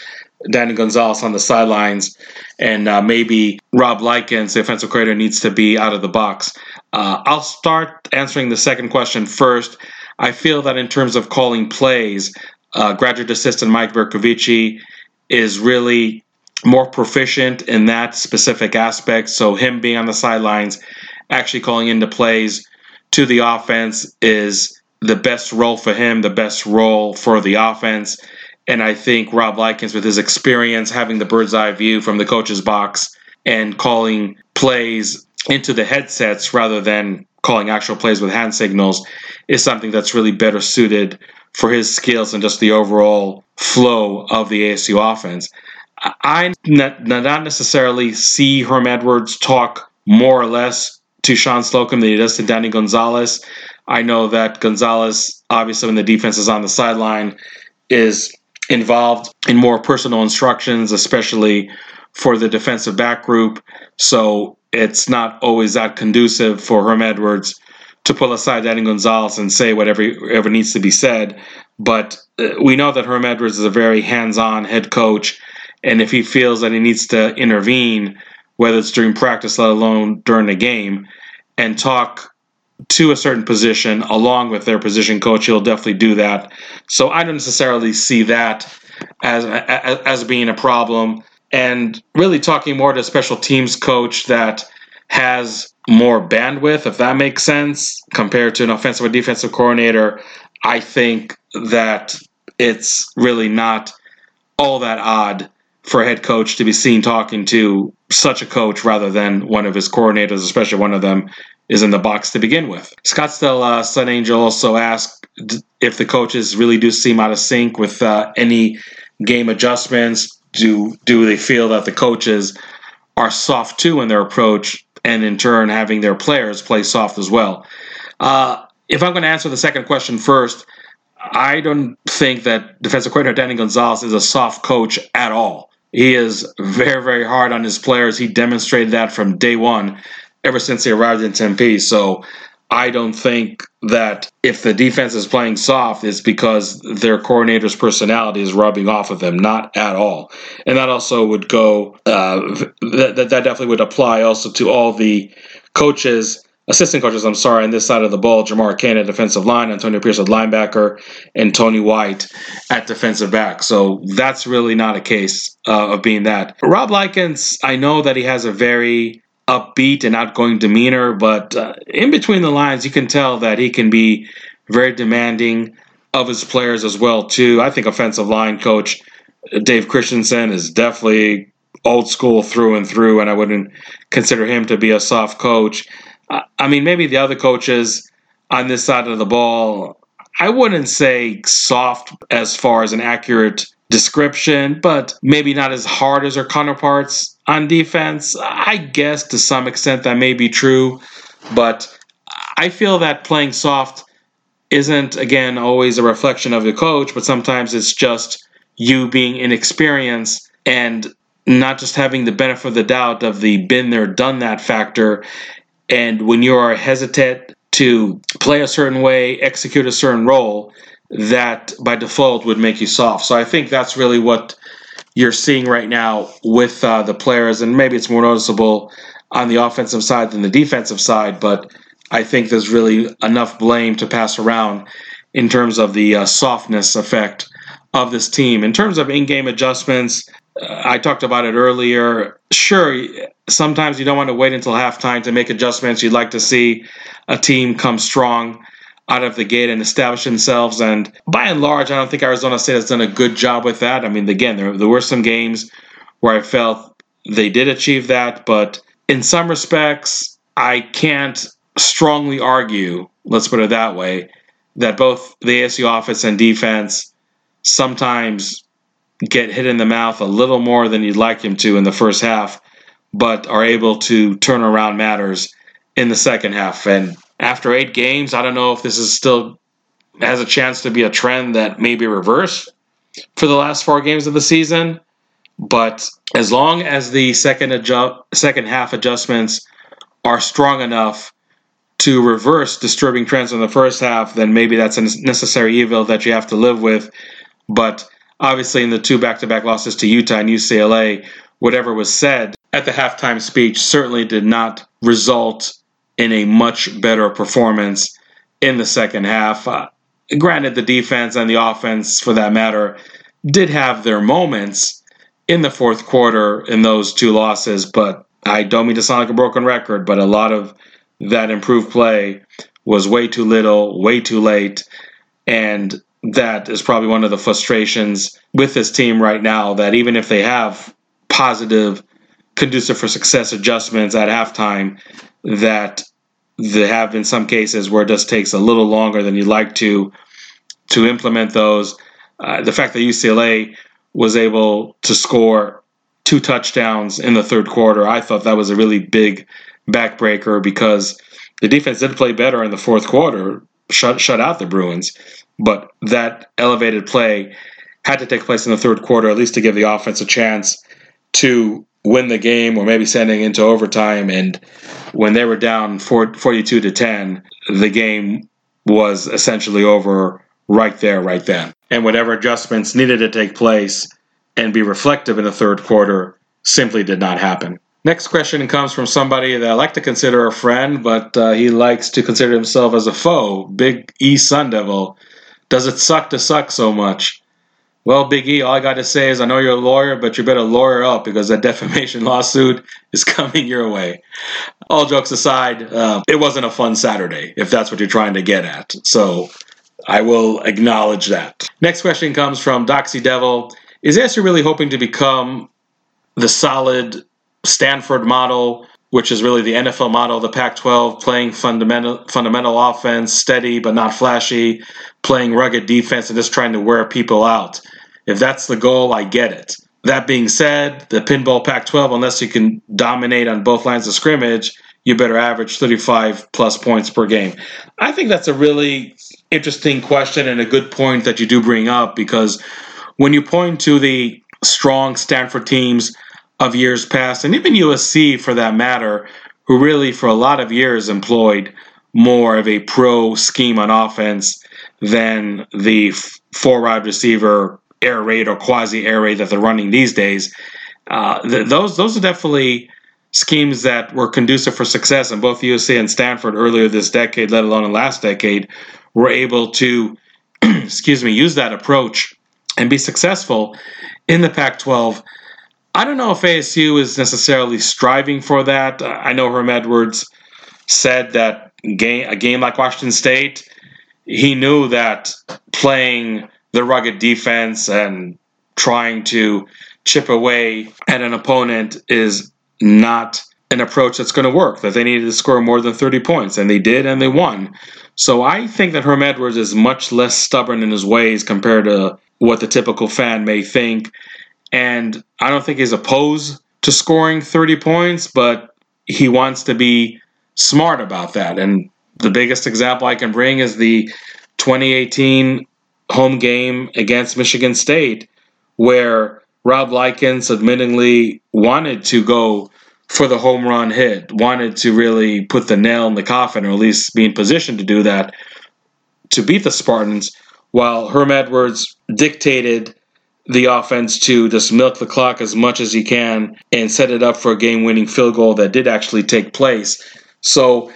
[SPEAKER 1] Danny Gonzales on the sidelines, and uh, maybe Rob Likens, the offensive coordinator, needs to be out of the box. Uh, I'll start answering the second question first. I feel that in terms of calling plays, uh, graduate assistant Mike Bercovici is really more proficient in that specific aspect. So him being on the sidelines, actually calling into plays to the offense is the best role for him, the best role for the offense. And I think Rob Likens, with his experience, having the bird's eye view from the coach's box and calling plays into the headsets rather than calling actual plays with hand signals, is something that's really better suited for his skills and just the overall flow of the ASU offense. I not, not necessarily see Herm Edwards talk more or less to Shawn Slocum than he does to Danny Gonzales. I know that Gonzales, obviously, when the defense is on the sideline, is involved in more personal instructions, especially for the defensive back group. So it's not always that conducive for Herm Edwards to pull aside Danny Gonzales and say whatever, needs to be said. But uh, we know that Herm Edwards is a very hands on head coach. And if he feels that he needs to intervene, whether it's during practice, let alone during the game, and talk to a certain position along with their position coach, he'll definitely do that. So I don't necessarily see that as as, being a problem. And really talking more to a special teams coach that has more bandwidth, if that makes sense, compared to an offensive or defensive coordinator, I think that it's really not all that odd for a head coach to be seen talking to such a coach rather than one of his coordinators, especially one of them is in the box to begin with. Scottsdale uh, Sun Angel also asked if the coaches really do seem out of sync with uh, any game adjustments. Do do they feel that the coaches are soft too in their approach, and in turn having their players play soft as well? Uh, if I'm going to answer the second question first, I don't think that defensive coordinator Danny Gonzales is a soft coach at all. He is very, very hard on his players. He demonstrated that from day one, ever since he arrived in Tempe. So I don't think that if the defense is playing soft, it's because their coordinator's personality is rubbing off of them. Not at all. And that also would go, uh, that, that definitely would apply also to all the coaches assistant coaches, I'm sorry, on this side of the ball, Jamar Cain at defensive line, Antonio Pierce at linebacker, and Tony White at defensive back. So that's really not a case uh, of being that. Rob Likens, I know that he has a very upbeat and outgoing demeanor, but uh, in between the lines, you can tell that he can be very demanding of his players as well too. I think offensive line coach Dave Christensen is definitely old school through and through, and I wouldn't consider him to be a soft coach. I mean, maybe the other coaches on this side of the ball, I wouldn't say soft as far as an accurate description, but maybe not as hard as their counterparts on defense. I guess to some extent that may be true, but I feel that playing soft isn't, again, always a reflection of the coach, but sometimes it's just you being inexperienced and not just having the benefit of the doubt of the been there, done that factor and when you are hesitant to play a certain way, execute a certain role, that by default would make you soft. So I think that's really what you're seeing right now with uh, the players, and maybe it's more noticeable on the offensive side than the defensive side, but I think there's really enough blame to pass around in terms of the uh, softness effect of this team. In terms of in game adjustments, uh, I talked about it earlier. Sure, sometimes you don't want to wait until halftime to make adjustments. You'd like to see a team come strong out of the gate and establish themselves. And by and large, I don't think Arizona State has done a good job with that. I mean, again, there, there were some games where I felt they did achieve that, but in some respects, I can't strongly argue, let's put it that way, that both the ASU offense and defense sometimes get hit in the mouth a little more than you'd like them to in the first half, but are able to turn around matters in the second half. And after eight games, I don't know if this is still has a chance to be a trend that may be reversed for the last four games of the season. But as long as the second adju- second half adjustments are strong enough to reverse disturbing trends in the first half, then maybe that's a necessary evil that you have to live with. But obviously in the two back-to-back losses to Utah and UCLA, whatever was said at the halftime speech certainly did not result in a much better performance in the second half. Uh, granted, the defense and the offense, for that matter, did have their moments in the fourth quarter in those two losses, but I don't mean to sound like a broken record, but a lot of that improved play was way too little, way too late, and that is probably one of the frustrations with this team right now that even if they have positive conducive for success adjustments at halftime that there have been some cases where it just takes a little longer than you'd like to to implement those uh, the fact that UCLA was able to score two touchdowns in the third quarter. I thought that was a really big backbreaker because the defense did play better in the fourth quarter, shut shut out the Bruins, but that elevated play had to take place in the third quarter, at least to give the offense a chance to win the game or maybe sending into overtime. And when they were down 42 to 10, the game was essentially over right there, right then. And whatever adjustments needed to take place and be reflective in the third quarter simply did not happen. Next question comes from somebody that I like to consider a friend, but uh, he likes to consider himself as a foe. Big E Sun Devil. Does it suck to suck so much? Well, Big E, all I got to say is I know you're a lawyer, but you better lawyer up because that defamation lawsuit is coming your way. All jokes aside, uh, it wasn't a fun Saturday, if that's what you're trying to get at. So I will acknowledge that. Next question comes from Doxy Devil. Is ASU really hoping to become the solid Stanford model, which is really the NFL model the Pac 12, playing fundamental, fundamental offense, steady but not flashy, playing rugged defense, and just trying to wear people out? If that's the goal, I get it. That being said, the pinball Pac 12, unless you can dominate on both lines of scrimmage, you better average 35 plus points per game. I think that's a really interesting question and a good point that you do bring up because when you point to the strong Stanford teams of years past, and even USC for that matter, who really for a lot of years employed more of a pro scheme on offense than the four wide receiver air raid or quasi air raid that they're running these days. Uh, th- those those are definitely schemes that were conducive for success, and both USC and Stanford earlier this decade, let alone in last decade, were able to, excuse me, use that approach and be successful in the Pac-12. I don't know if ASU is necessarily striving for that. I know Herm Edwards said that game, a game like Washington State, he knew that playing the rugged defense and trying to chip away at an opponent is not an approach that's going to work, that they needed to score more than 30 points, and they did, and they won. So I think that Herm Edwards is much less stubborn in his ways compared to what the typical fan may think. And I don't think he's opposed to scoring 30 points, but he wants to be smart about that. And the biggest example I can bring is the 2018 home game against Michigan State, where Rob Likens admittingly wanted to go for the home run hit, wanted to really put the nail in the coffin, or at least be in position to do that to beat the Spartans, while Herm Edwards dictated the offense to just milk the clock as much as he can and set it up for a game winning field goal that did actually take place. So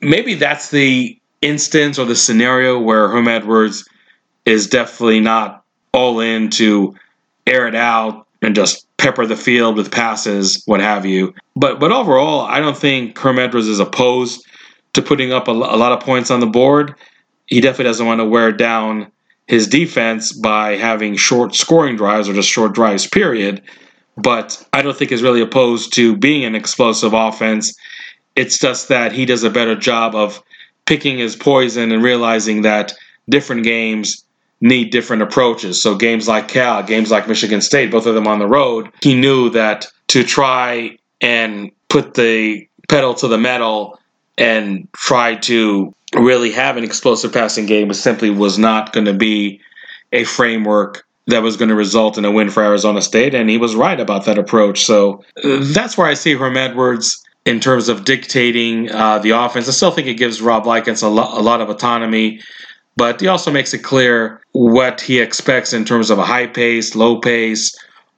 [SPEAKER 1] maybe that's the instance or the scenario where Herm Edwards is definitely not all in to air it out and just pepper the field with passes, what have you. But but overall, I don't think Herm Edwards is opposed to putting up a, a lot of points on the board. He definitely doesn't want to wear down his defense by having short scoring drives or just short drives, period. But I don't think he's really opposed to being an explosive offense. It's just that he does a better job of picking his poison and realizing that different games need different approaches. So games like Cal, games like Michigan State, both of them on the road, he knew that to try and put the pedal to the metal and try to really have an explosive passing game simply was not going to be a framework that was going to result in a win for Arizona State, and he was right about that approach. So that's where I see Herm Edwards in terms of dictating uh, the offense. I still think it gives Rob Likens a, lo- a lot of autonomy but he also makes it clear what he expects in terms of a high pace, low pace,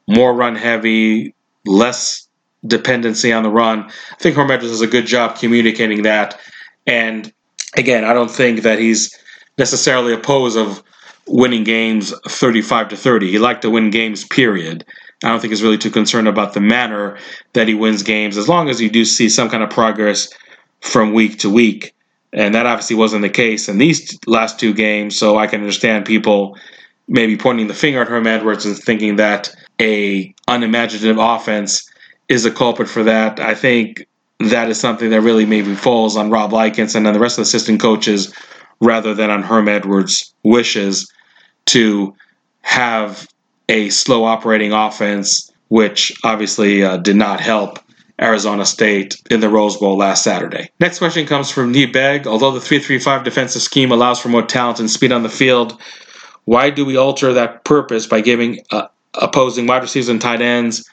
[SPEAKER 1] more run heavy, less dependency on the run. I think Herm Edwards does a good job communicating that. And again, I don't think that he's necessarily opposed of winning games 35 to 30. He liked to win games, period. I don't think he's really too concerned about the manner that he wins games, as long as you do see some kind of progress from week to week. And that obviously wasn't the case in these last two games. So I can understand people maybe pointing the finger at Herm Edwards and thinking that a unimaginative offense is a culprit for that. I think that is something that really maybe falls on Rob Likens and then the rest of the assistant coaches rather than on Herm Edwards' wishes to have a slow operating offense which obviously uh, did not help Arizona State in the Rose Bowl last Saturday. Next question comes from Nee Beg. Although the 335 defensive scheme allows for more talent and speed on the field, why do we alter that purpose by giving uh, opposing wide receivers and tight ends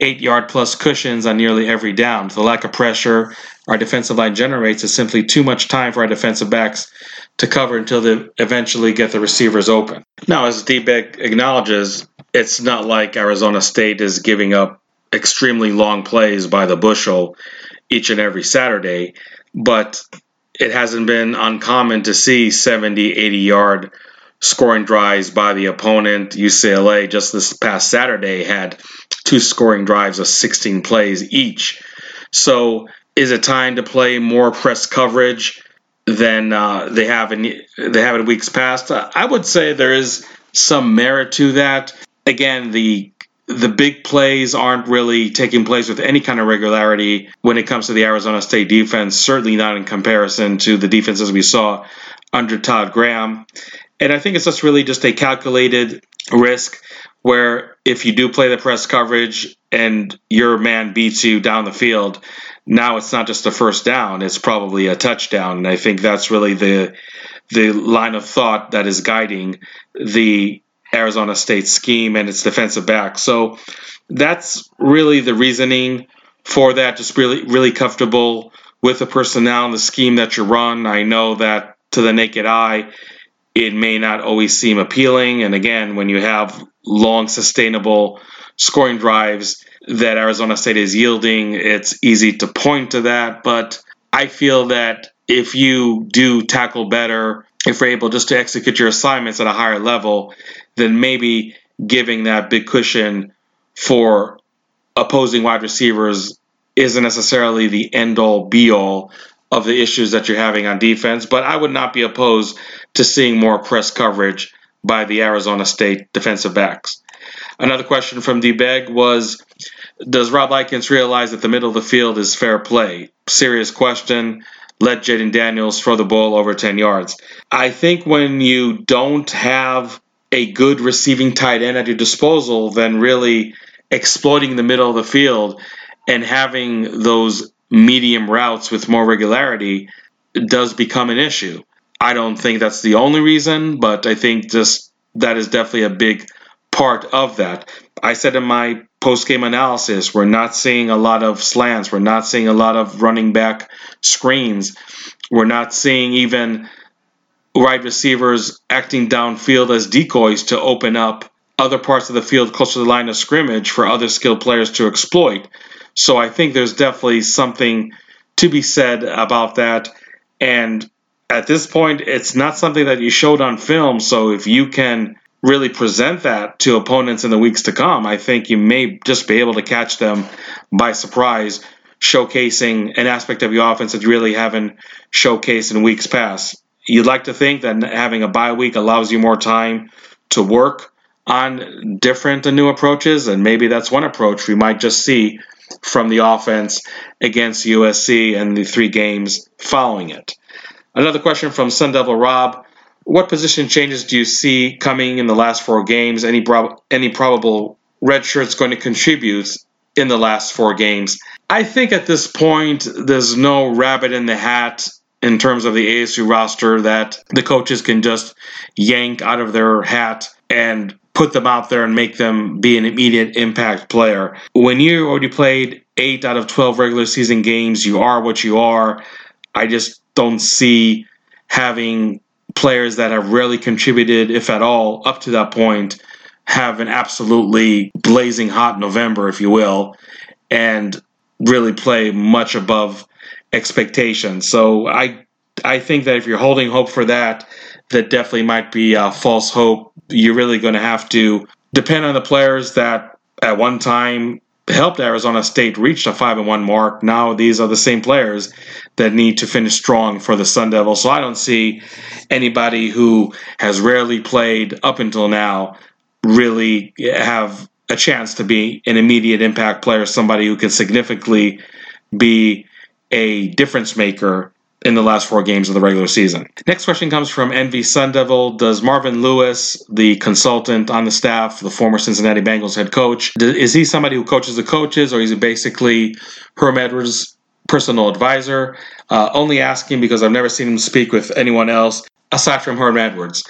[SPEAKER 1] eight yard plus cushions on nearly every down? The lack of pressure our defensive line generates is simply too much time for our defensive backs to cover until they eventually get the receivers open. Now, as D-Beg acknowledges, it's not like Arizona State is giving up extremely long plays by the bushel each and every Saturday, but it hasn't been uncommon to see 70, 80 yard scoring drives by the opponent. UCLA just this past Saturday had two scoring drives of 16 plays each. So, is it time to play more press coverage than uh, they have in they have in weeks past? I would say there is some merit to that. Again, the the big plays aren't really taking place with any kind of regularity when it comes to the Arizona State defense, certainly not in comparison to the defenses we saw under Todd Graham. And I think it's just really just a calculated risk where if you do play the press coverage and your man beats you down the field, now it's not just a first down, it's probably a touchdown. And I think that's really the the line of thought that is guiding the Arizona State scheme and its defensive back. So that's really the reasoning for that. Just really, really comfortable with the personnel and the scheme that you run. I know that to the naked eye, it may not always seem appealing. And again, when you have long, sustainable scoring drives that Arizona State is yielding, it's easy to point to that. But I feel that if you do tackle better, if you're able just to execute your assignments at a higher level, then maybe giving that big cushion for opposing wide receivers isn't necessarily the end all be all of the issues that you're having on defense. But I would not be opposed to seeing more press coverage by the Arizona State defensive backs. Another question from D-Beg was Does Rob Likens realize that the middle of the field is fair play? Serious question. Let Jayden Daniels throw the ball over 10 yards. I think when you don't have a good receiving tight end at your disposal, then really exploiting the middle of the field and having those medium routes with more regularity does become an issue. I don't think that's the only reason, but I think just that is definitely a big part of that. I said in my post game analysis, we're not seeing a lot of slants, we're not seeing a lot of running back screens, we're not seeing even wide receivers acting downfield as decoys to open up other parts of the field closer to the line of scrimmage for other skilled players to exploit. So I think there's definitely something to be said about that. And at this point, it's not something that you showed on film. So if you can really present that to opponents in the weeks to come, I think you may just be able to catch them by surprise, showcasing an aspect of your offense that you really haven't showcased in weeks past you'd like to think that having a bye week allows you more time to work on different and new approaches, and maybe that's one approach we might just see from the offense against USC and the three games following it. Another question from Sun Devil Rob. What position changes do you see coming in the last four games? Any, prob- any probable red shirts going to contribute in the last four games? I think at this point, there's no rabbit in the hat in terms of the ASU roster that the coaches can just yank out of their hat and put them out there and make them be an immediate impact player. When you already played 8 out of 12 regular season games, you are what you are. I just don't see having players that have rarely contributed, if at all, up to that point, have an absolutely blazing hot November, if you will, and really play much above expectations. So I I think that if you're holding hope for that, that definitely might be a false hope. You're really going to have to depend on the players that at one time helped Arizona State reach the five and one mark. Now these are the same players that need to finish strong for the Sun Devils. So I don't see anybody who has rarely played up until now really have a chance to be an immediate impact player, somebody who can significantly be a difference maker in the last four games of the regular season. Next question comes from NV Sun Devil. Does Marvin Lewis, the consultant on the staff, the former Cincinnati Bengals head coach, is he somebody who coaches the coaches, or is he basically Herm Edwards' personal advisor? Uh, only asking because I've never seen him speak with anyone else aside from Herm Edwards.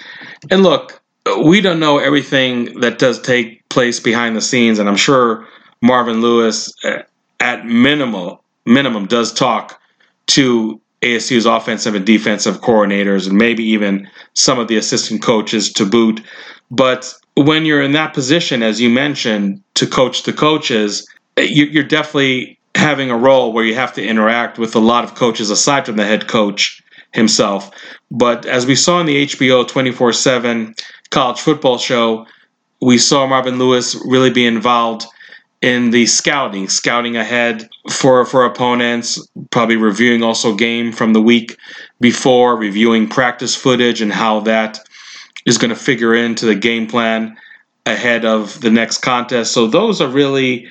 [SPEAKER 1] And look, we don't know everything that does take place behind the scenes, and I'm sure Marvin Lewis, uh, at minimal minimum, does talk to ASU's offensive and defensive coordinators, and maybe even some of the assistant coaches to boot. But when you're in that position, as you mentioned, to coach the coaches, you're definitely having a role where you have to interact with a lot of coaches aside from the head coach himself. But as we saw in the HBO 24 7 college football show, we saw Marvin Lewis really be involved in the scouting, scouting ahead for for opponents, probably reviewing also game from the week before, reviewing practice footage and how that is going to figure into the game plan ahead of the next contest. So those are really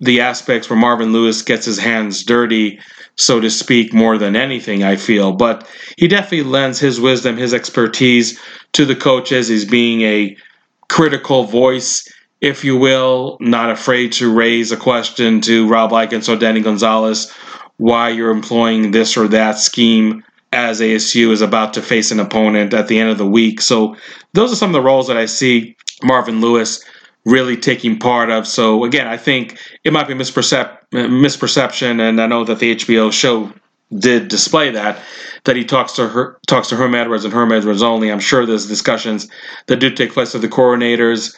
[SPEAKER 1] the aspects where Marvin Lewis gets his hands dirty, so to speak, more than anything, I feel. But he definitely lends his wisdom, his expertise to the coaches. He's being a critical voice if you will, not afraid to raise a question to Rob Likens or Danny Gonzales why you're employing this or that scheme as ASU is about to face an opponent at the end of the week. So those are some of the roles that I see Marvin Lewis really taking part of. So again, I think it might be mispercep- misperception, and I know that the HBO show did display that that he talks to her talks to Herm Edwards and Herm Edwards only. I'm sure there's discussions that do take place with the coordinators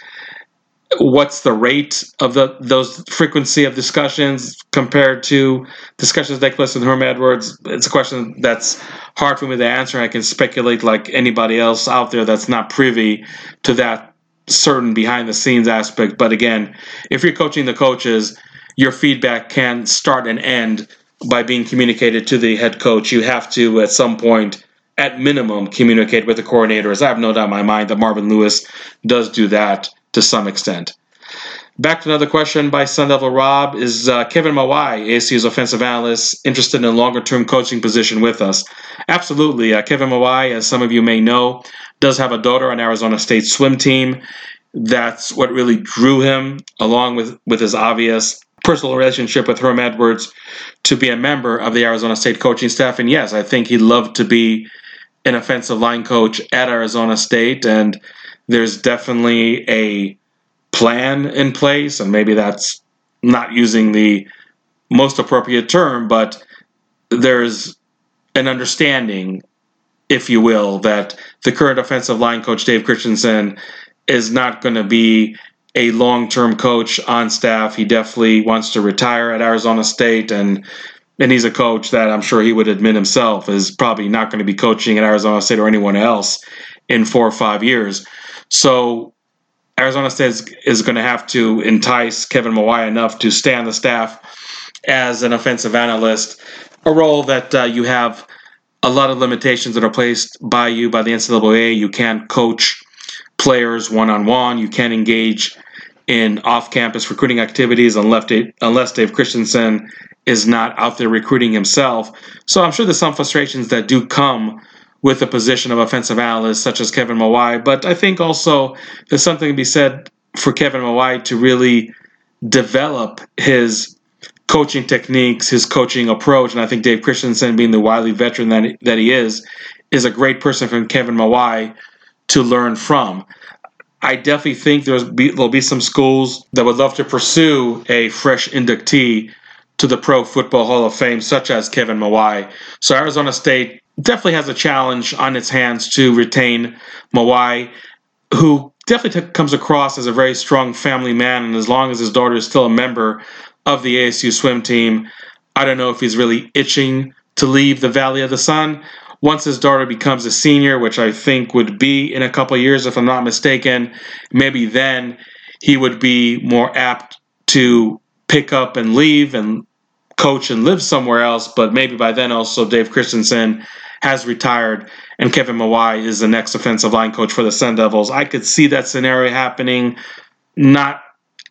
[SPEAKER 1] what's the rate of the those frequency of discussions compared to discussions take place with Herm Edwards? It's a question that's hard for me to answer. I can speculate like anybody else out there that's not privy to that certain behind the scenes aspect. But again, if you're coaching the coaches, your feedback can start and end by being communicated to the head coach. You have to at some point at minimum communicate with the coordinators. I have no doubt in my mind that Marvin Lewis does do that to some extent. Back to another question by Sun Devil Rob. Is uh, Kevin Mawae, ASU's offensive analyst, interested in a longer term coaching position with us? Absolutely. Uh, Kevin Mawae, as some of you may know, does have a daughter on Arizona State swim team. That's what really drew him, along with, with his obvious personal relationship with Herm Edwards, to be a member of the Arizona State coaching staff. And yes, I think he'd love to be an offensive line coach at Arizona State. And there's definitely a plan in place, and maybe that's not using the most appropriate term, but there's an understanding, if you will, that the current offensive line coach, Dave Christensen, is not going to be a long term coach on staff. He definitely wants to retire at Arizona State and and he's a coach that I'm sure he would admit himself is probably not going to be coaching at Arizona State or anyone else in four or five years. So Arizona State is, is going to have to entice Kevin Mawae enough to stay on the staff as an offensive analyst, a role that uh, you have a lot of limitations that are placed by you by the NCAA. You can't coach players one on one. You can't engage in off-campus recruiting activities unless Dave Christensen is not out there recruiting himself. So I'm sure there's some frustrations that do come with the position of offensive analyst such as Kevin Mawae. But I think also there's something to be said for Kevin Mawae to really develop his coaching techniques, his coaching approach. And I think Dave Christensen, being the wily veteran that that he is, is a great person for Kevin Mawae to learn from. I definitely think there's be, there'll be some schools that would love to pursue a fresh inductee to the Pro Football Hall of Fame, such as Kevin Mawae. So Arizona State definitely has a challenge on its hands to retain Mawae, who definitely t- comes across as a very strong family man. And as long as his daughter is still a member of the ASU swim team, I don't know if he's really itching to leave the Valley of the Sun. Once his daughter becomes a senior, which I think would be in a couple years, if I'm not mistaken, maybe then he would be more apt to pick up and leave and coach and live somewhere else. But maybe by then also Dave Christensen has retired and Kevin Mawae is the next offensive line coach for the Sun Devils. I could see that scenario happening, not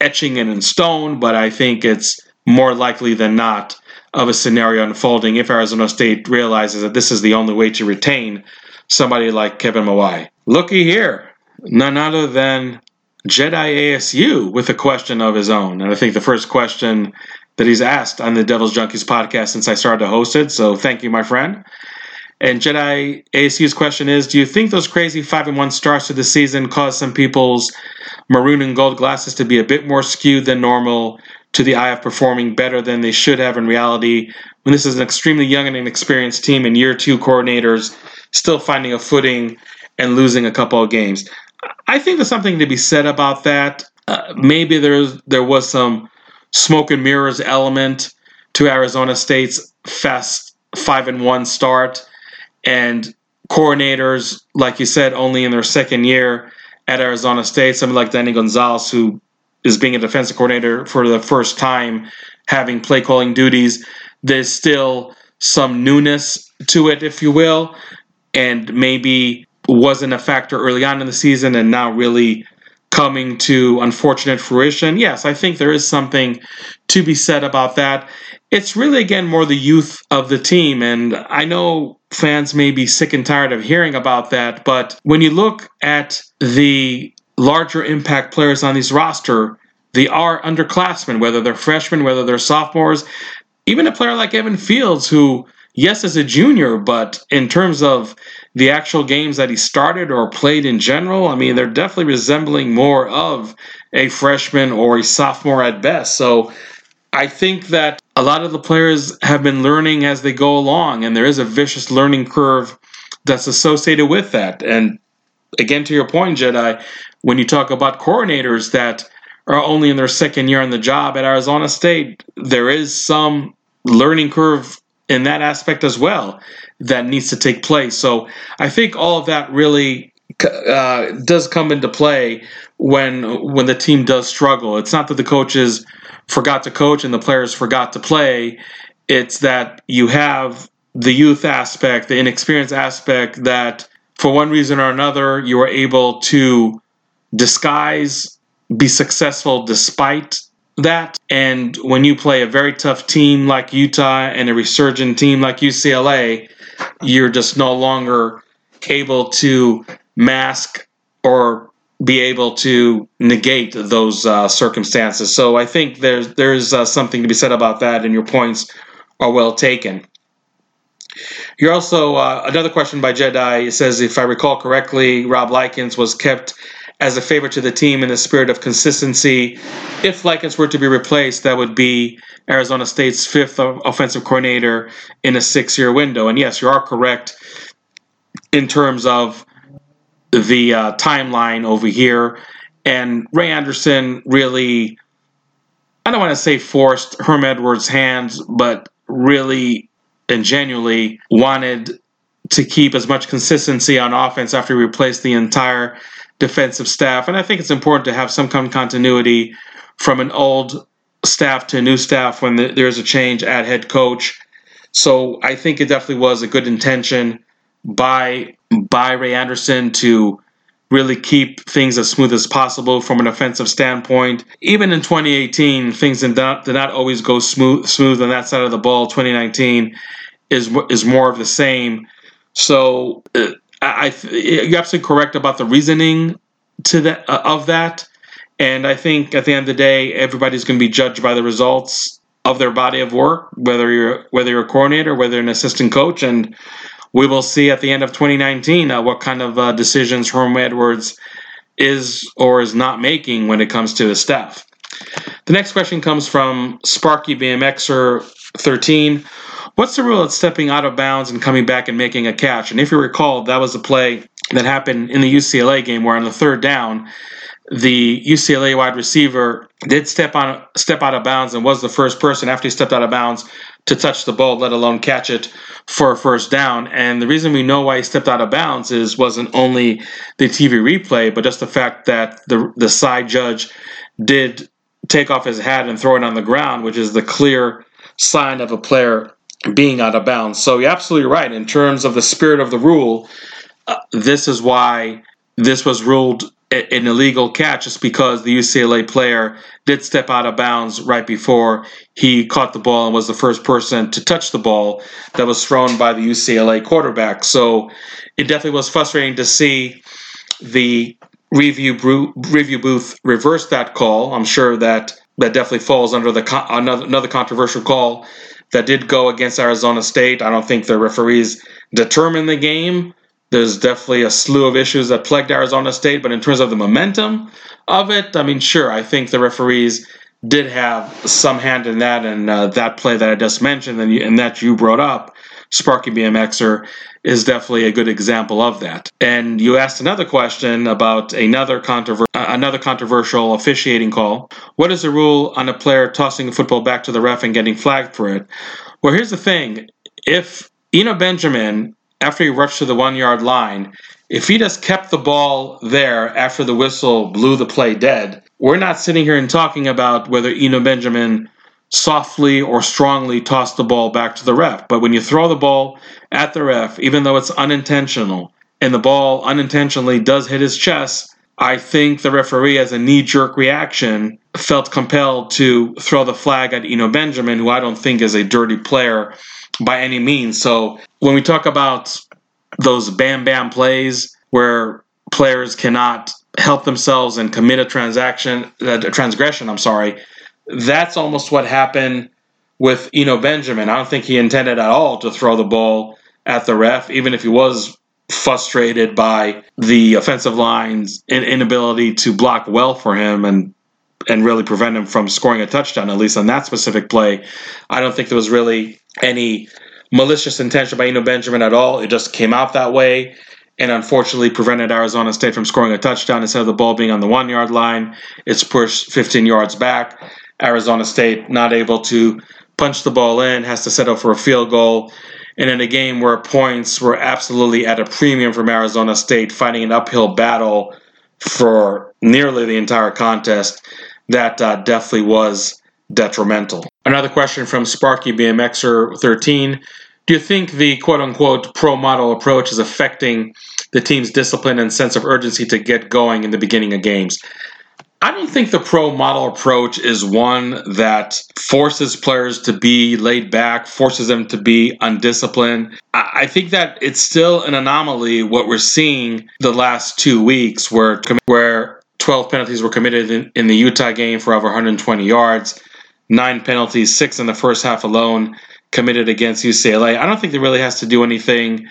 [SPEAKER 1] etching it in stone, but I think it's more likely than not of a scenario unfolding if Arizona State realizes that this is the only way to retain somebody like Kevin Mawae. Looky here, none other than Jedi ASU with a question of his own. And I think the first question that he's asked on the Devil's Junkies podcast since I started to host it. So thank you, my friend. And Jedi ASU's question is Do you think those crazy 5 and 1 starts to the season caused some people's maroon and gold glasses to be a bit more skewed than normal to the eye of performing better than they should have in reality when this is an extremely young and inexperienced team and year two coordinators still finding a footing and losing a couple of games? I think there's something to be said about that. Uh, maybe there's there was some smoke and mirrors element to Arizona State's fast five and one start, and coordinators, like you said, only in their second year at Arizona State. Somebody like Danny Gonzales, who is being a defensive coordinator for the first time, having play calling duties. There's still some newness to it, if you will, and maybe wasn't a factor early on in the season and now really coming to unfortunate fruition. Yes, I think there is something to be said about that. It's really, again, more the youth of the team. And I know fans may be sick and tired of hearing about that, but when you look at the larger impact players on these roster, they are underclassmen, whether they're freshmen, whether they're sophomores. Even a player like Evan Fields, who, yes, is a junior, but in terms of the actual games that he started or played in general, I mean, they're definitely resembling more of a freshman or a sophomore at best. So I think that a lot of the players have been learning as they go along, and there is a vicious learning curve that's associated with that. And again, to your point, Jedi, when you talk about coordinators that are only in their second year on the job at Arizona State, there is some learning curve in that aspect as well that needs to take place. So I think all of that really uh, does come into play when when the team does struggle. It's not that the coaches forgot to coach and the players forgot to play. It's that you have the youth aspect, the inexperienced aspect that for one reason or another you were able to disguise, be successful despite that. And when you play a very tough team like Utah and a resurgent team like UCLA, you're just no longer able to mask or be able to negate those uh, circumstances. So I think there's there's uh, something to be said about that, and your points are well taken. You're also uh, another question by Jedi. It says, if I recall correctly, Rob Likens was kept as a favorite to the team in the spirit of consistency. If Likens were to be replaced, that would be Arizona State's fifth offensive coordinator in a six year window. And yes, you are correct in terms of the uh, timeline over here. And Ray Anderson really, I don't want to say forced Herm Edwards' hands, but really and genuinely wanted to keep as much consistency on offense after he replaced the entire defensive staff. And I think it's important to have some kind of continuity from an old staff to a new staff when there's a change at head coach. So I think it definitely was a good intention by by Ray Anderson to really keep things as smooth as possible from an offensive standpoint. Even in 2018, things did not, did not always go smooth smooth on that side of the ball. 2019 is is more of the same. So uh, I, you're absolutely correct about the reasoning to that uh, of that, and I think at the end of the day, everybody's going to be judged by the results of their body of work, whether you're whether you're a coordinator, whether you're an assistant coach, and we will see at the end of 2019 uh, what kind of uh, decisions Herm Edwards is or is not making when it comes to his staff. The next question comes from Sparky BMXer 13. What's the rule of stepping out of bounds and coming back and making a catch? And if you recall, that was a play that happened in the UCLA game where on the third down, the UCLA wide receiver did step on step out of bounds and was the first person after he stepped out of bounds to touch the ball, let alone catch it for a first down. And the reason we know why he stepped out of bounds is wasn't only the TV replay, but just the fact that the the side judge did take off his hat and throw it on the ground, which is the clear sign of a player being out of bounds. So you're absolutely right. In terms of the spirit of the rule, uh, this is why this was ruled an illegal catch just because the UCLA player did step out of bounds right before he caught the ball and was the first person to touch the ball that was thrown by the UCLA quarterback. So it definitely was frustrating to see the review review booth reverse that call. I'm sure that that definitely falls under the another, another controversial call that did go against Arizona State. I don't think the referees determined the game there's definitely a slew of issues that plagued Arizona State, but in terms of the momentum of it, I mean, sure, I think the referees did have some hand in that, and uh, that play that I just mentioned and, you, and that you brought up, Sparky BMXer, is definitely a good example of that. And you asked another question about another controver- uh, another controversial officiating call. What is the rule on a player tossing a football back to the ref and getting flagged for it? Well, here's the thing: if Eno Benjamin after he rushed to the one yard line, if he just kept the ball there after the whistle blew the play dead, we're not sitting here and talking about whether Eno Benjamin softly or strongly tossed the ball back to the ref. But when you throw the ball at the ref, even though it's unintentional, and the ball unintentionally does hit his chest, I think the referee, as a knee jerk reaction, felt compelled to throw the flag at Eno Benjamin, who I don't think is a dirty player by any means. So when we talk about those bam bam plays where players cannot help themselves and commit a transaction, a transgression, I'm sorry, that's almost what happened with Eno Benjamin. I don't think he intended at all to throw the ball at the ref, even if he was frustrated by the offensive line's inability to block well for him and and really prevent him from scoring a touchdown, at least on that specific play. I don't think there was really any malicious intention by Eno Benjamin at all. It just came out that way and unfortunately prevented Arizona State from scoring a touchdown instead of the ball being on the one yard line. It's pushed 15 yards back. Arizona State not able to punch the ball in, has to settle for a field goal. And in a game where points were absolutely at a premium from Arizona State, fighting an uphill battle for nearly the entire contest, that uh, definitely was detrimental. Another question from Sparky BMXer 13. Do you think the quote unquote pro model approach is affecting the team's discipline and sense of urgency to get going in the beginning of games? I don't think the pro model approach is one that forces players to be laid back, forces them to be undisciplined. I think that it's still an anomaly what we're seeing the last two weeks, where where 12 penalties were committed in, in the Utah game for over 120 yards nine penalties, six in the first half alone, committed against UCLA. I don't think it really has to do anything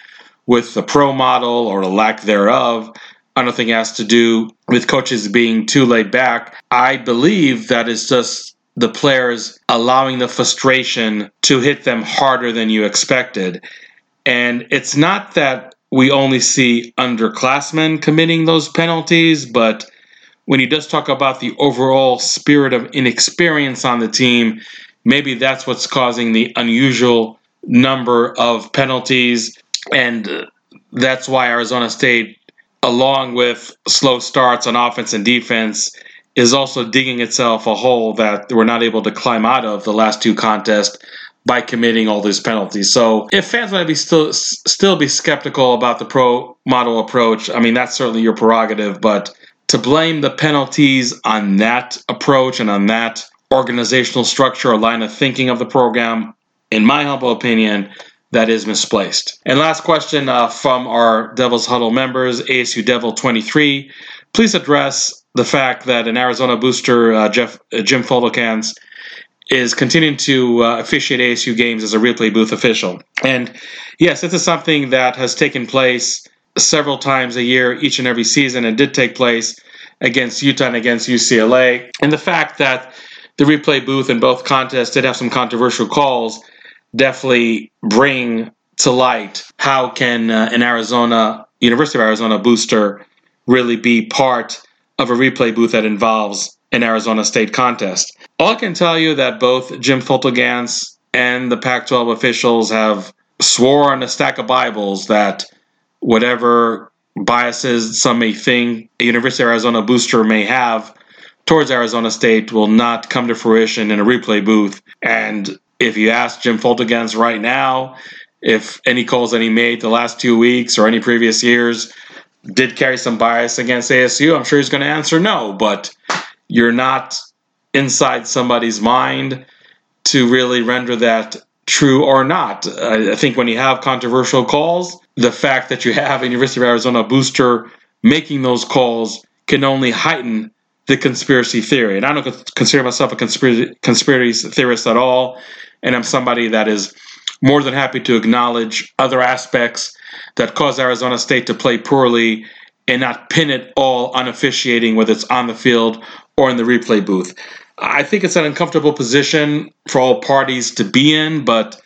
[SPEAKER 1] with the pro model or the lack thereof. I don't think it has to do with coaches being too laid back. I believe that it's just the players allowing the frustration to hit them harder than you expected. And it's not that we only see underclassmen committing those penalties, but when he does talk about the overall spirit of inexperience on the team, maybe that's what's causing the unusual number of penalties. And uh, that's why Arizona State, along with slow starts on offense and defense, is also digging itself a hole that we're not able to climb out of the last two contests by committing all these penalties. So if fans might be still still be skeptical about the pro model approach, I mean that's certainly your prerogative, but to blame the penalties on that approach and on that organizational structure or line of thinking of the program, in my humble opinion, that is misplaced. And last question uh, from our Devils Huddle members, ASU Devil 23. Please address the fact that an Arizona booster, uh, Jeff uh, Jim Foltykans, is continuing to uh, officiate ASU games as a replay booth official. And yes, this is something that has taken place several times a year, each and every season, and did take place against Utah and against UCLA. And the fact that the replay booth in both contests did have some controversial calls definitely bring to light how can uh, an Arizona University of Arizona booster really be part of a replay booth that involves an Arizona State contest. All I can tell you that both Jim Foltykans and the Pac-12 officials have swore on a stack of Bibles that whatever biases some may think a University of Arizona booster may have towards Arizona State will not come to fruition in a replay booth. And if you ask Jim Foltykans right now if any calls that he made the last two weeks or any previous years did carry some bias against ASU, I'm sure he's going to answer no, but you're not inside somebody's mind to really render that true or not. I think when you have controversial calls, the fact that you have a University of Arizona booster making those calls can only heighten the conspiracy theory. And I don't consider myself a conspiracy, conspiracy theorist at all. And I'm somebody that is more than happy to acknowledge other aspects that cause Arizona State to play poorly and not pin it all on officiating, whether it's on the field or in the replay booth. I think it's an uncomfortable position for all parties to be in, but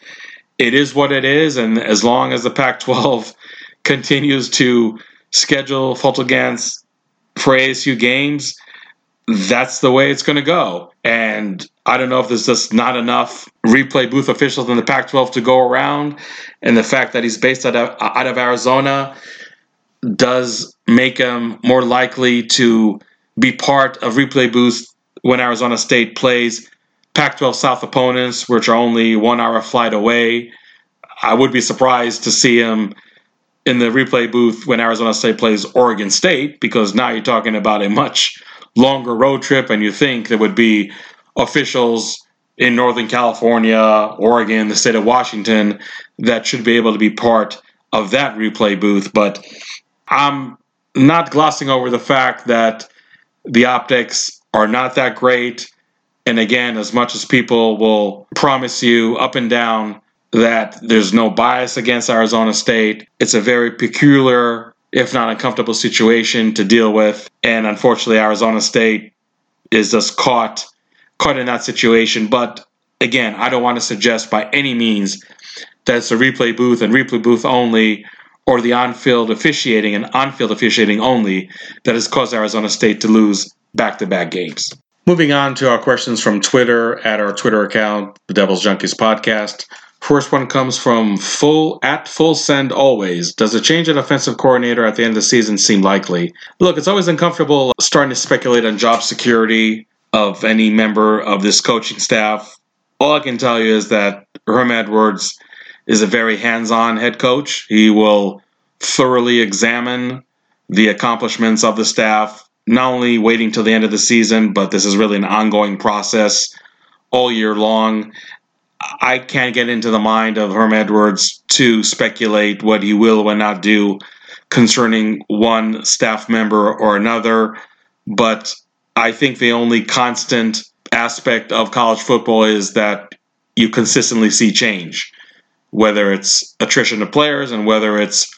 [SPEAKER 1] it is what it is. And as long as the Pac 12 continues to schedule Fultogans for ASU games, that's the way it's going to go. And I don't know if there's just not enough replay booth officials in the Pac 12 to go around. And the fact that he's based out of, out of Arizona does make him more likely to be part of replay booths when Arizona State plays Pac 12 South opponents, which are only one hour flight away. I would be surprised to see him in the replay booth when Arizona State plays Oregon State because now you're talking about a much longer road trip, and you think there would be officials in Northern California, Oregon, the state of Washington that should be able to be part of that replay booth. But I'm not glossing over the fact that the optics are not that great. And again, as much as people will promise you up and down that there's no bias against Arizona State, it's a very peculiar, if not uncomfortable situation to deal with. And unfortunately, Arizona State is just caught caught in that situation. But again, I don't want to suggest by any means that it's a replay booth and replay booth only or the on-field officiating and on-field officiating only that has caused Arizona State to lose back-to-back games. Moving on to our questions from Twitter at our Twitter account, the Devil's Junkies Podcast. First one comes from full at full send always. Does a change in offensive coordinator at the end of the season seem likely? Look, it's always uncomfortable starting to speculate on job security of any member of this coaching staff. All I can tell you is that Herm Edwards is a very hands-on head coach. He will thoroughly examine the accomplishments of the staff, not only waiting till the end of the season, but this is really an ongoing process all year long. I can't get into the mind of Herm Edwards to speculate what he will or not do concerning one staff member or another, but I think the only constant aspect of college football is that you consistently see change, whether it's attrition of players and whether it's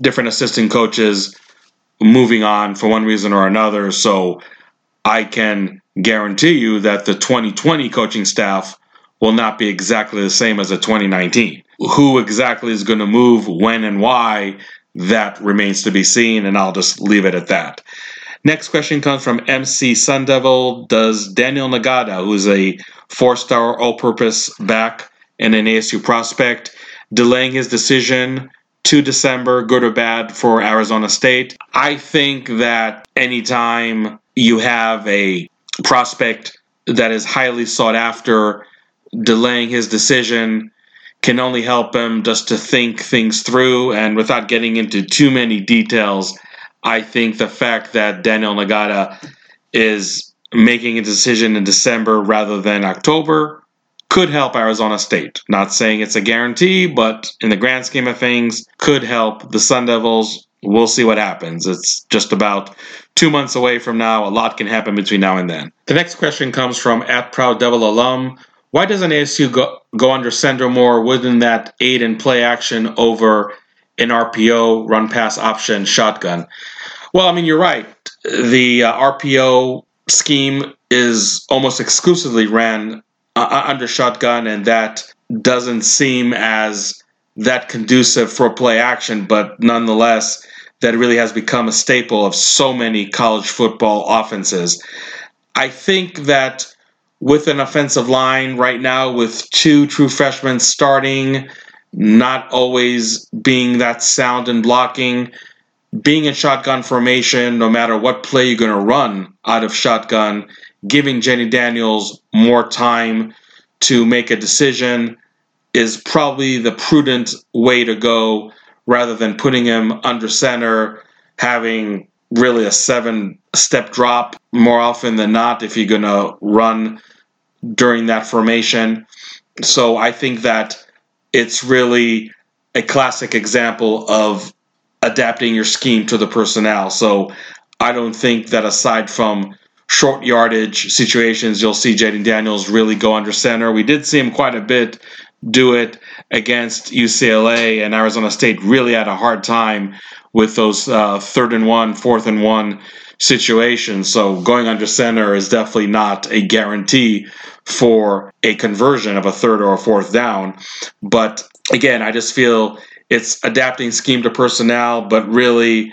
[SPEAKER 1] different assistant coaches moving on for one reason or another. So I can guarantee you that the 2020 coaching staff will not be exactly the same as the 2019. Who exactly is going to move, when, and why, that remains to be seen, and I'll just leave it at that. Next question comes from MC Sun Devil. Does Daniel Ngata, who's a four star all purpose back and an ASU prospect, delaying his decision to December, good or bad for Arizona State? I think that anytime you have a prospect that is highly sought after delaying his decision can only help him just to think things through and without getting into too many details i think the fact that daniel Ngata is making a decision in december rather than october could help arizona state not saying it's a guarantee but in the grand scheme of things could help the sun devils we'll see what happens it's just about two months away from now a lot can happen between now and then the next question comes from at proud devil alum why doesn't ASU go, go under center more? Wouldn't that aid in play action over an RPO run pass option shotgun? Well, I mean, you're right. The uh, RPO scheme is almost exclusively ran uh, uh, under shotgun, and that doesn't seem as that conducive for play action, but nonetheless, that really has become a staple of so many college football offenses. I think that with an offensive line right now with two true freshmen starting, not always being that sound and blocking, being in shotgun formation, no matter what play you're going to run out of shotgun, giving Jayden Daniels more time to make a decision is probably the prudent way to go rather than putting him under center having really a seven step drop more often than not if you're going to run during that formation. So I think that it's really a classic example of adapting your scheme to the personnel. So I don't think that aside from short yardage situations, you'll see Jayden Daniels really go under center. We did see him quite a bit do it against UCLA, and Arizona State really had a hard time with those uh, third and one, fourth and one situations. So going under center is definitely not a guarantee for a conversion of a third or a fourth down. But again, I just feel it's adapting scheme to personnel, but really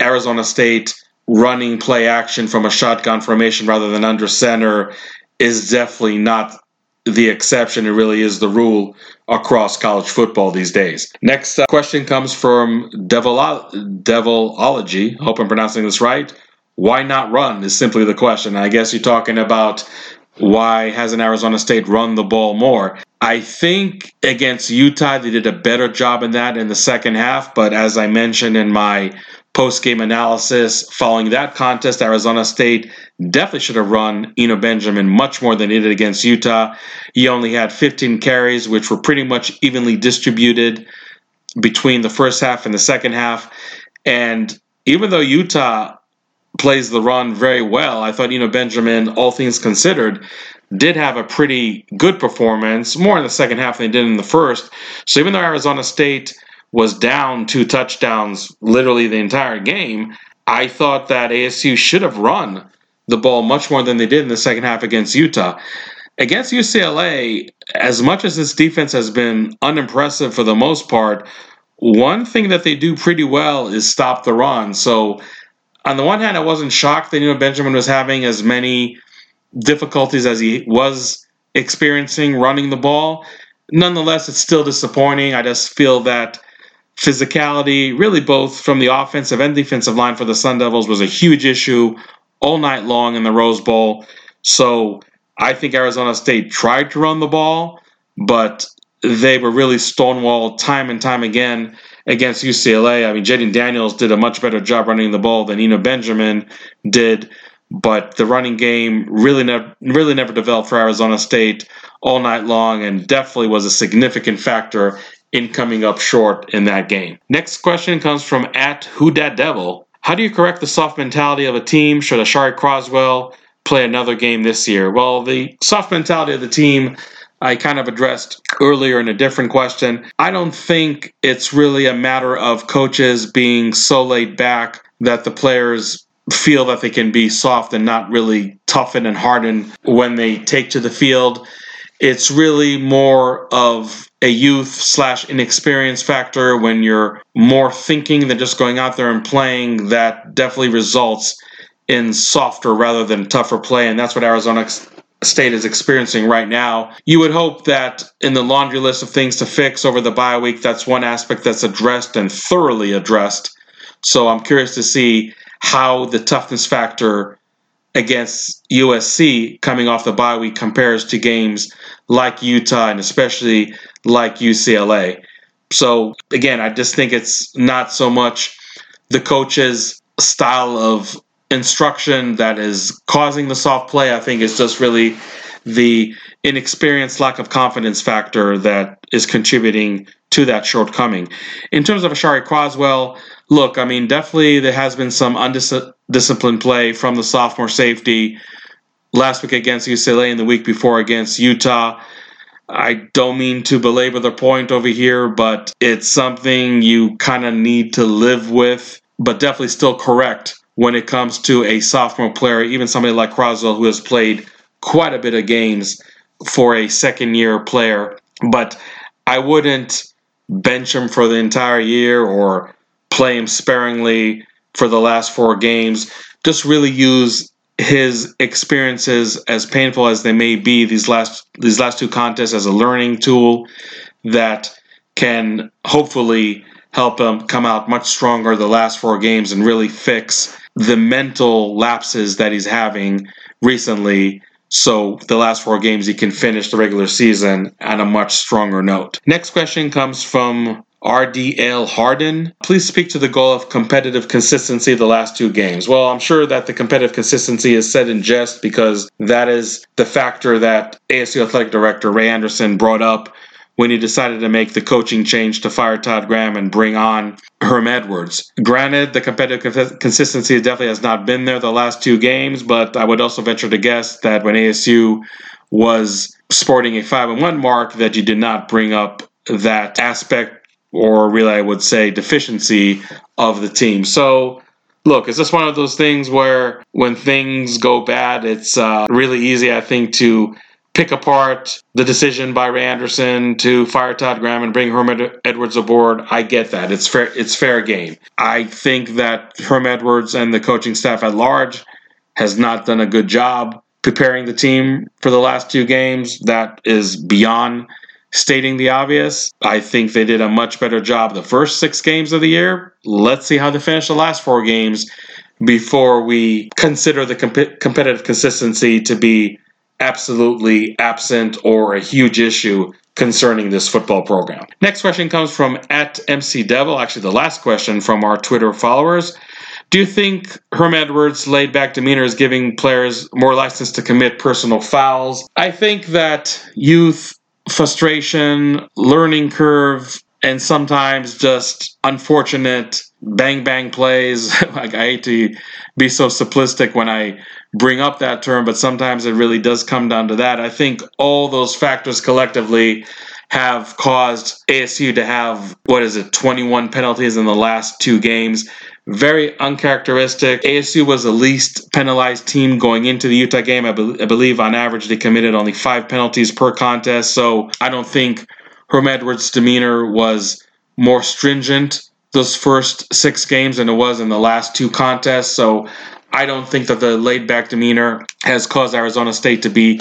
[SPEAKER 1] Arizona State running play action from a shotgun formation rather than under center is definitely not the exception. It really is the rule across college football these days. Next uh, question comes from Devil Devilology. Hope I'm pronouncing this right. Why not run is simply the question. I guess you're talking about why hasn't Arizona State run the ball more? I think against Utah, they did a better job in that in the second half. But as I mentioned in my post game analysis following that contest, Arizona State definitely should have run Eno Benjamin much more than he did against Utah. He only had 15 carries, which were pretty much evenly distributed between the first half and the second half. And even though Utah plays the run very well. I thought, Eno, Benjamin, all things considered, did have a pretty good performance, more in the second half than he did in the first. So even though Arizona State was down two touchdowns literally the entire game, I thought that ASU should have run the ball much more than they did in the second half against Utah. Against UCLA, as much as this defense has been unimpressive for the most part, one thing that they do pretty well is stop the run. So on the one hand, I wasn't shocked that Eno Benjamin was having as many difficulties as he was experiencing running the ball. Nonetheless, it's still disappointing. I just feel that physicality, really both from the offensive and defensive line for the Sun Devils, was a huge issue all night long in the Rose Bowl. So I think Arizona State tried to run the ball, but they were really stonewalled time and time again against UCLA. I mean, Jayden Daniels did a much better job running the ball than Eno Benjamin did, but the running game really never really never developed for Arizona State all night long, and definitely was a significant factor in coming up short in that game. Next question comes from at Who Dat Devil. How do you correct the soft mentality of a team? Should Aashari Crosswell play another game this year? Well, the soft mentality of the team I kind of addressed earlier in a different question. I don't think it's really a matter of coaches being so laid back that the players feel that they can be soft and not really toughen and harden when they take to the field. It's really more of a youth slash inexperience factor when you're more thinking than just going out there and playing that definitely results in softer rather than tougher play and that's what Arizona state is experiencing right now. You would hope that in the laundry list of things to fix over the bye week, that's one aspect that's addressed and thoroughly addressed. So I'm curious to see how the toughness factor against USC coming off the bye week compares to games like Utah and especially like UCLA. So again, I just think it's not so much the coach's style of instruction that is causing the soft play. I think it's just really the inexperienced lack of confidence factor that is contributing to that shortcoming. In terms of Aashari Crosswell, look, I mean, definitely there has been some undisciplined play from the sophomore safety last week against UCLA and the week before against Utah. I don't mean to belabor the point over here, but it's something you kind of need to live with, but definitely still correct when it comes to a sophomore player, even somebody like Crosswell who has played quite a bit of games for a second year player. But I wouldn't bench him for the entire year or play him sparingly for the last four games. Just really use his experiences, as painful as they may be, these last these last two contests as a learning tool that can hopefully help him come out much stronger the last four games and really fix the mental lapses that he's having recently. So the last four games, he can finish the regular season on a much stronger note. Next question comes from RDL Harden. Please speak to the goal of competitive consistency the last two games. Well, I'm sure that the competitive consistency is said in jest because that is the factor that ASU Athletic Director Ray Anderson brought up when he decided to make the coaching change to fire Todd Graham and bring on Herm Edwards. Granted, the competitive consistency definitely has not been there the last two games, but I would also venture to guess that when ASU was sporting a 5 and 1 mark that you did not bring up that aspect or really, I would say, deficiency of the team. So, look, it's just one of those things where when things go bad, it's uh, really easy, I think, to pick apart the decision by Ray Anderson to fire Todd Graham and bring Herm Edwards aboard. I get that. It's fair. It's fair game. I think that Herm Edwards and the coaching staff at large has not done a good job preparing the team for the last two games. That is beyond stating the obvious. I think they did a much better job the first six games of the year. Let's see how they finish the last four games before we consider the comp- competitive consistency to be absolutely absent or a huge issue concerning this football program. Next question comes from at MC Devil, actually the last question from our Twitter followers. Do you think Herm Edwards' laid back demeanor is giving players more license to commit personal fouls? I think that youth frustration, learning curve, and sometimes just unfortunate bang bang plays. like I hate to be so simplistic when I bring up that term, but sometimes it really does come down to that. I think all those factors collectively have caused ASU to have what is it, 21 penalties in the last two games very uncharacteristic. ASU was the least penalized team going into the Utah game. I, be- I, believe on average they committed only five penalties per contest. So I don't think Herm Edwards' demeanor was more stringent those first six games than it was in the last two contests. So I don't think that the laid back demeanor has caused Arizona State to be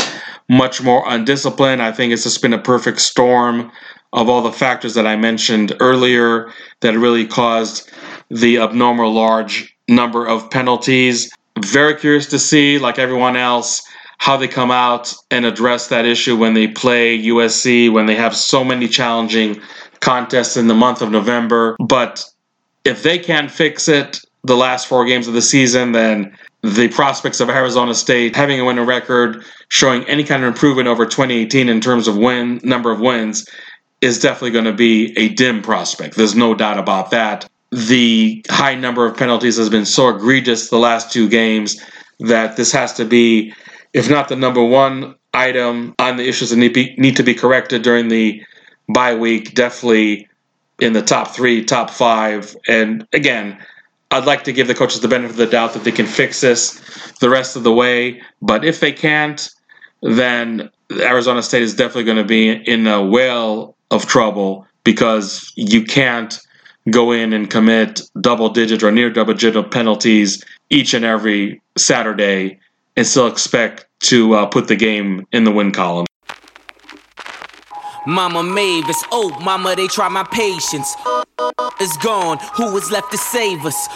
[SPEAKER 1] much more undisciplined. I think it's just been a perfect storm of all the factors that I mentioned earlier that really caused the abnormal large number of penalties. Very curious to see, like everyone else, how they come out and address that issue when they play USC, when they have so many challenging contests in the month of November. But if they can't fix it the last four games of the season, then the prospects of Arizona State having a winning record, showing any kind of improvement over 2018 in terms of win number of wins, is definitely going to be a dim prospect. There's no doubt about that the high number of penalties has been so egregious the last two games that this has to be, if not the number one item on the issues that need, be, need to be corrected during the bye week, definitely in the top three, top five. And again, I'd like to give the coaches the benefit of the doubt that they can fix this the rest of the way. But if they can't, then Arizona State is definitely going to be in a whale of trouble because you can't go in and commit double digit or near double digit penalties each and every Saturday and still expect to uh, put the game in the win column.
[SPEAKER 5] Mama Mavis, oh, mama, they try my patience. Is gone, who is left to save us?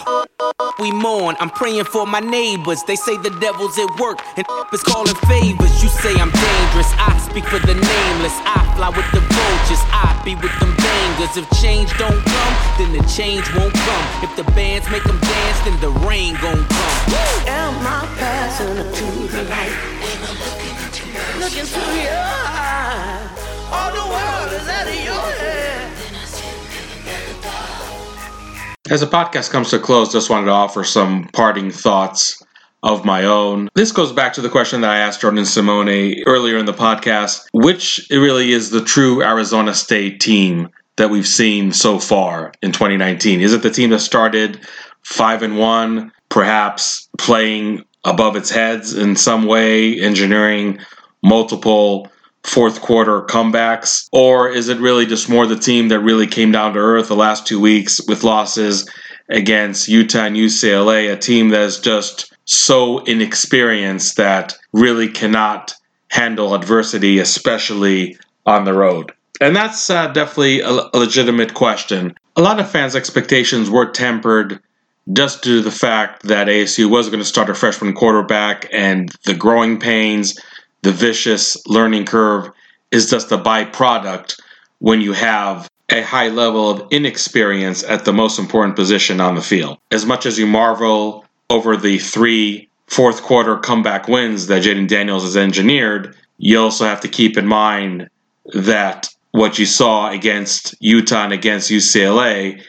[SPEAKER 5] We mourn, I'm praying for my neighbors. They say the devil's at work and is calling favors. You say I'm dangerous, I speak for the nameless. I fly with the vultures, I be with them bangers. If change don't come, then the change won't come. If the bands make them dance, then the rain gon' come.
[SPEAKER 6] Am I passing to the light? Looking into your eyes, all the world is out of your head.
[SPEAKER 1] As the podcast comes to a close, just wanted to offer some parting thoughts of my own. This goes back to the question that I asked Jordan Simone earlier in the podcast, which really is the true Arizona State team that we've seen so far in 2019? Is it the team that started 5 and 1, perhaps playing above its heads in some way, engineering multiple fourth quarter comebacks? Or is it really just more the team that really came down to earth the last two weeks with losses against Utah and UCLA, a team that's just so inexperienced that really cannot handle adversity, especially on the road? And that's uh, definitely a, a legitimate question. A lot of fans' expectations were tempered just due to the fact that ASU was going to start a freshman quarterback and the growing pains, the vicious learning curve is just a byproduct when you have a high level of inexperience at the most important position on the field. As much as you marvel over the three fourth quarter comeback wins that Jayden Daniels has engineered, you also have to keep in mind that what you saw against Utah and against UCLA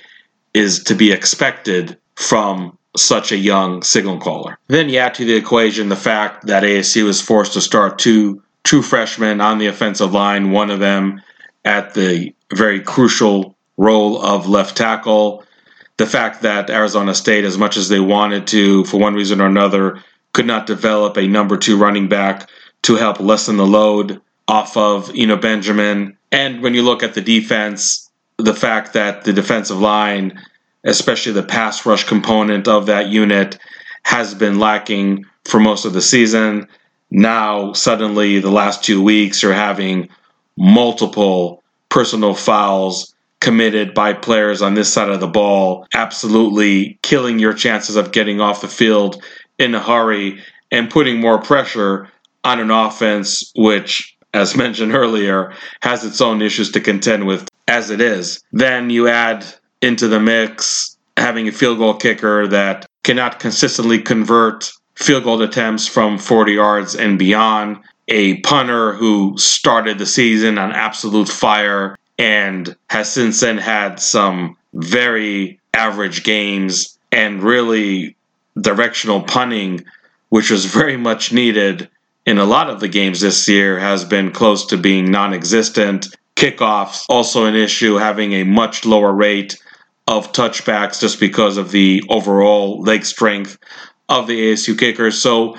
[SPEAKER 1] is to be expected from such a young signal caller. Then you add to the equation the fact that ASU was forced to start two true freshmen on the offensive line, one of them at the very crucial role of left tackle. The fact that Arizona State, as much as they wanted to, for one reason or another, could not develop a number two running back to help lessen the load off of Eno Benjamin. And when you look at the defense, the fact that the defensive line, especially the pass rush component of that unit, has been lacking for most of the season. Now, suddenly, the last two weeks, you're having multiple personal fouls committed by players on this side of the ball, absolutely killing your chances of getting off the field in a hurry and putting more pressure on an offense which, as mentioned earlier, has its own issues to contend with as it is. Then you add into the mix having a field goal kicker that cannot consistently convert field goal attempts from 40 yards and beyond, a punter who started the season on absolute fire and has since then had some very average games and really directional punting, which was very much needed in a lot of the games this year, has been close to being non existent. Kickoffs, also an issue, having a much lower rate of touchbacks just because of the overall leg strength of the ASU kickers. So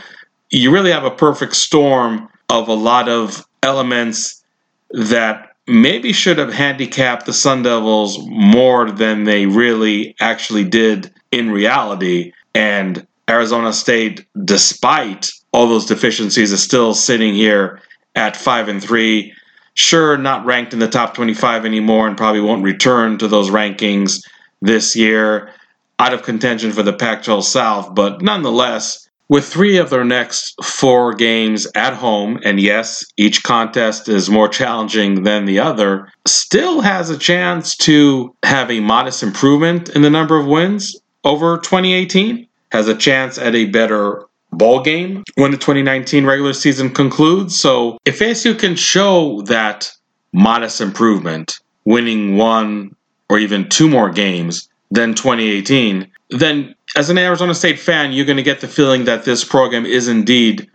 [SPEAKER 1] you really have a perfect storm of a lot of elements that maybe should have handicapped the Sun Devils more than they really actually did in reality. And Arizona State, despite all those deficiencies, is still sitting here at five and three. Sure, not ranked in the top 25 anymore, and probably won't return to those rankings this year. Out of contention for the Pac 12 South, but nonetheless, with three of their next four games at home, and yes, each contest is more challenging than the other, still has a chance to have a modest improvement in the number of wins over 2018, has a chance at a better ball game when the 2019 regular season concludes. So if ASU can show that modest improvement, winning one or even two more games than 2018, then as an Arizona State fan, you're going to get the feeling that this program is indeed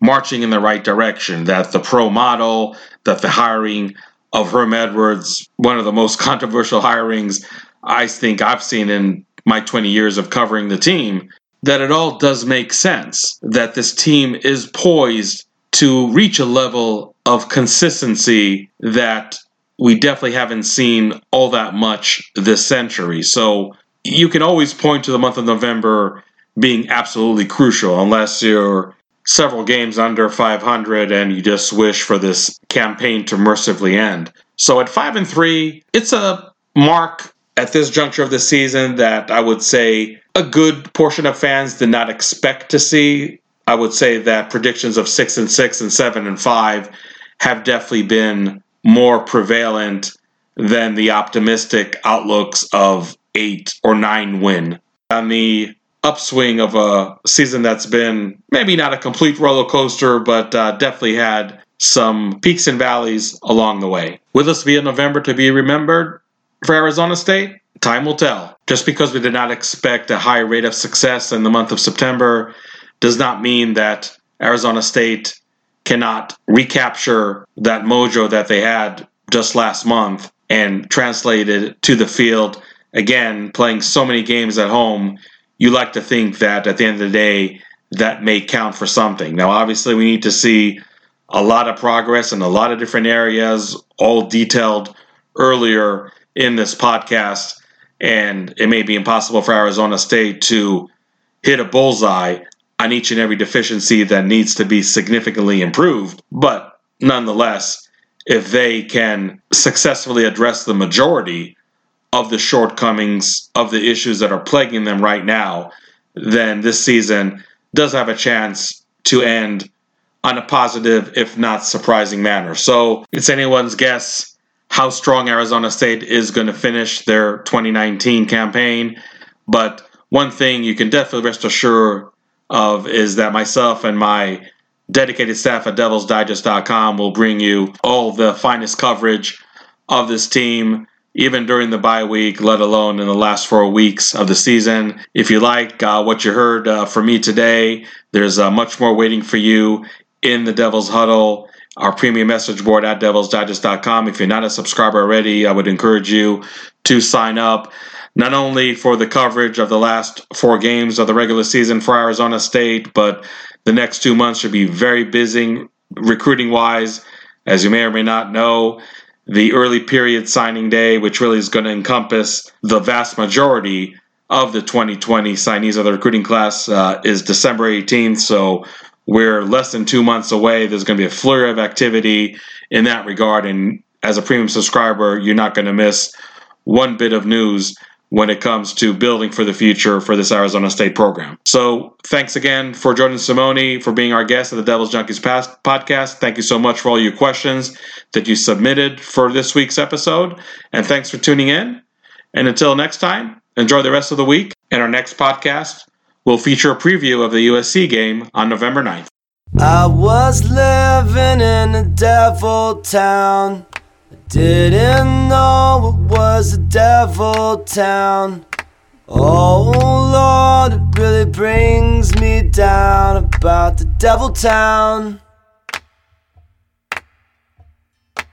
[SPEAKER 1] marching in the right direction, that the pro model, that the hiring of Herm Edwards, one of the most controversial hirings I think I've seen in my 20 years of covering the team, that it all does make sense, that this team is poised to reach a level of consistency that we definitely haven't seen all that much this century. So you can always point to the month of November being absolutely crucial unless you're several games under 500 and you just wish for this campaign to mercifully end. So at 5 and 3, it's a mark at this juncture of the season that I would say a good portion of fans did not expect to see. I would say that predictions of 6 and 6 and 7 and 5 have definitely been more prevalent than the optimistic outlooks of eight or nine win. On the upswing of a season that's been maybe not a complete roller coaster, but uh, definitely had some peaks and valleys along the way. Will this be a November to be remembered for Arizona State? Time will tell. Just because we did not expect a high rate of success in the month of September does not mean that Arizona State cannot recapture that mojo that they had just last month and translate it to the field again, playing so many games at home, you like to think that at the end of the day, that may count for something. Now, obviously, we need to see a lot of progress in a lot of different areas, all detailed earlier in this podcast. And it may be impossible for Arizona State to hit a bullseye on each and every deficiency that needs to be significantly improved. But nonetheless, if they can successfully address the majority of the shortcomings of the issues that are plaguing them right now, then this season does have a chance to end on a positive, if not surprising manner. So it's anyone's guess how strong Arizona State is going to finish their 2019 campaign. But one thing you can definitely rest assured of is that myself and my dedicated staff at devilsdigest.com will bring you all the finest coverage of this team, even during the bye week, let alone in the last four weeks of the season. If you like uh, what you heard uh, from me today, there's uh, much more waiting for you in the Devil's Huddle, our premium message board at devilsdigest.com. If you're not a subscriber already, I would encourage you to sign up not only for the coverage of the last four games of the regular season for Arizona State, but the next two months should be very busy recruiting wise. As you may or may not know, the early period signing day, which really is going to encompass the vast majority of the 2020 signees of the recruiting class, uh, is December 18th. So we're less than two months away. There's going to be a flurry of activity in that regard. And as a premium subscriber, you're not going to miss one bit of news when it comes to building for the future for this Arizona State program. So, thanks again for Jordan Simone for being our guest at the Devil's Junkies Past podcast. Thank you so much for all your questions that you submitted for this week's episode. And thanks for tuning in. And until next time, enjoy the rest of the week. And our next podcast will feature a preview of the USC game on November 9th.
[SPEAKER 2] I was living in a devil town. Didn't know it was a devil town. Oh Lord, it really brings me down about the devil town.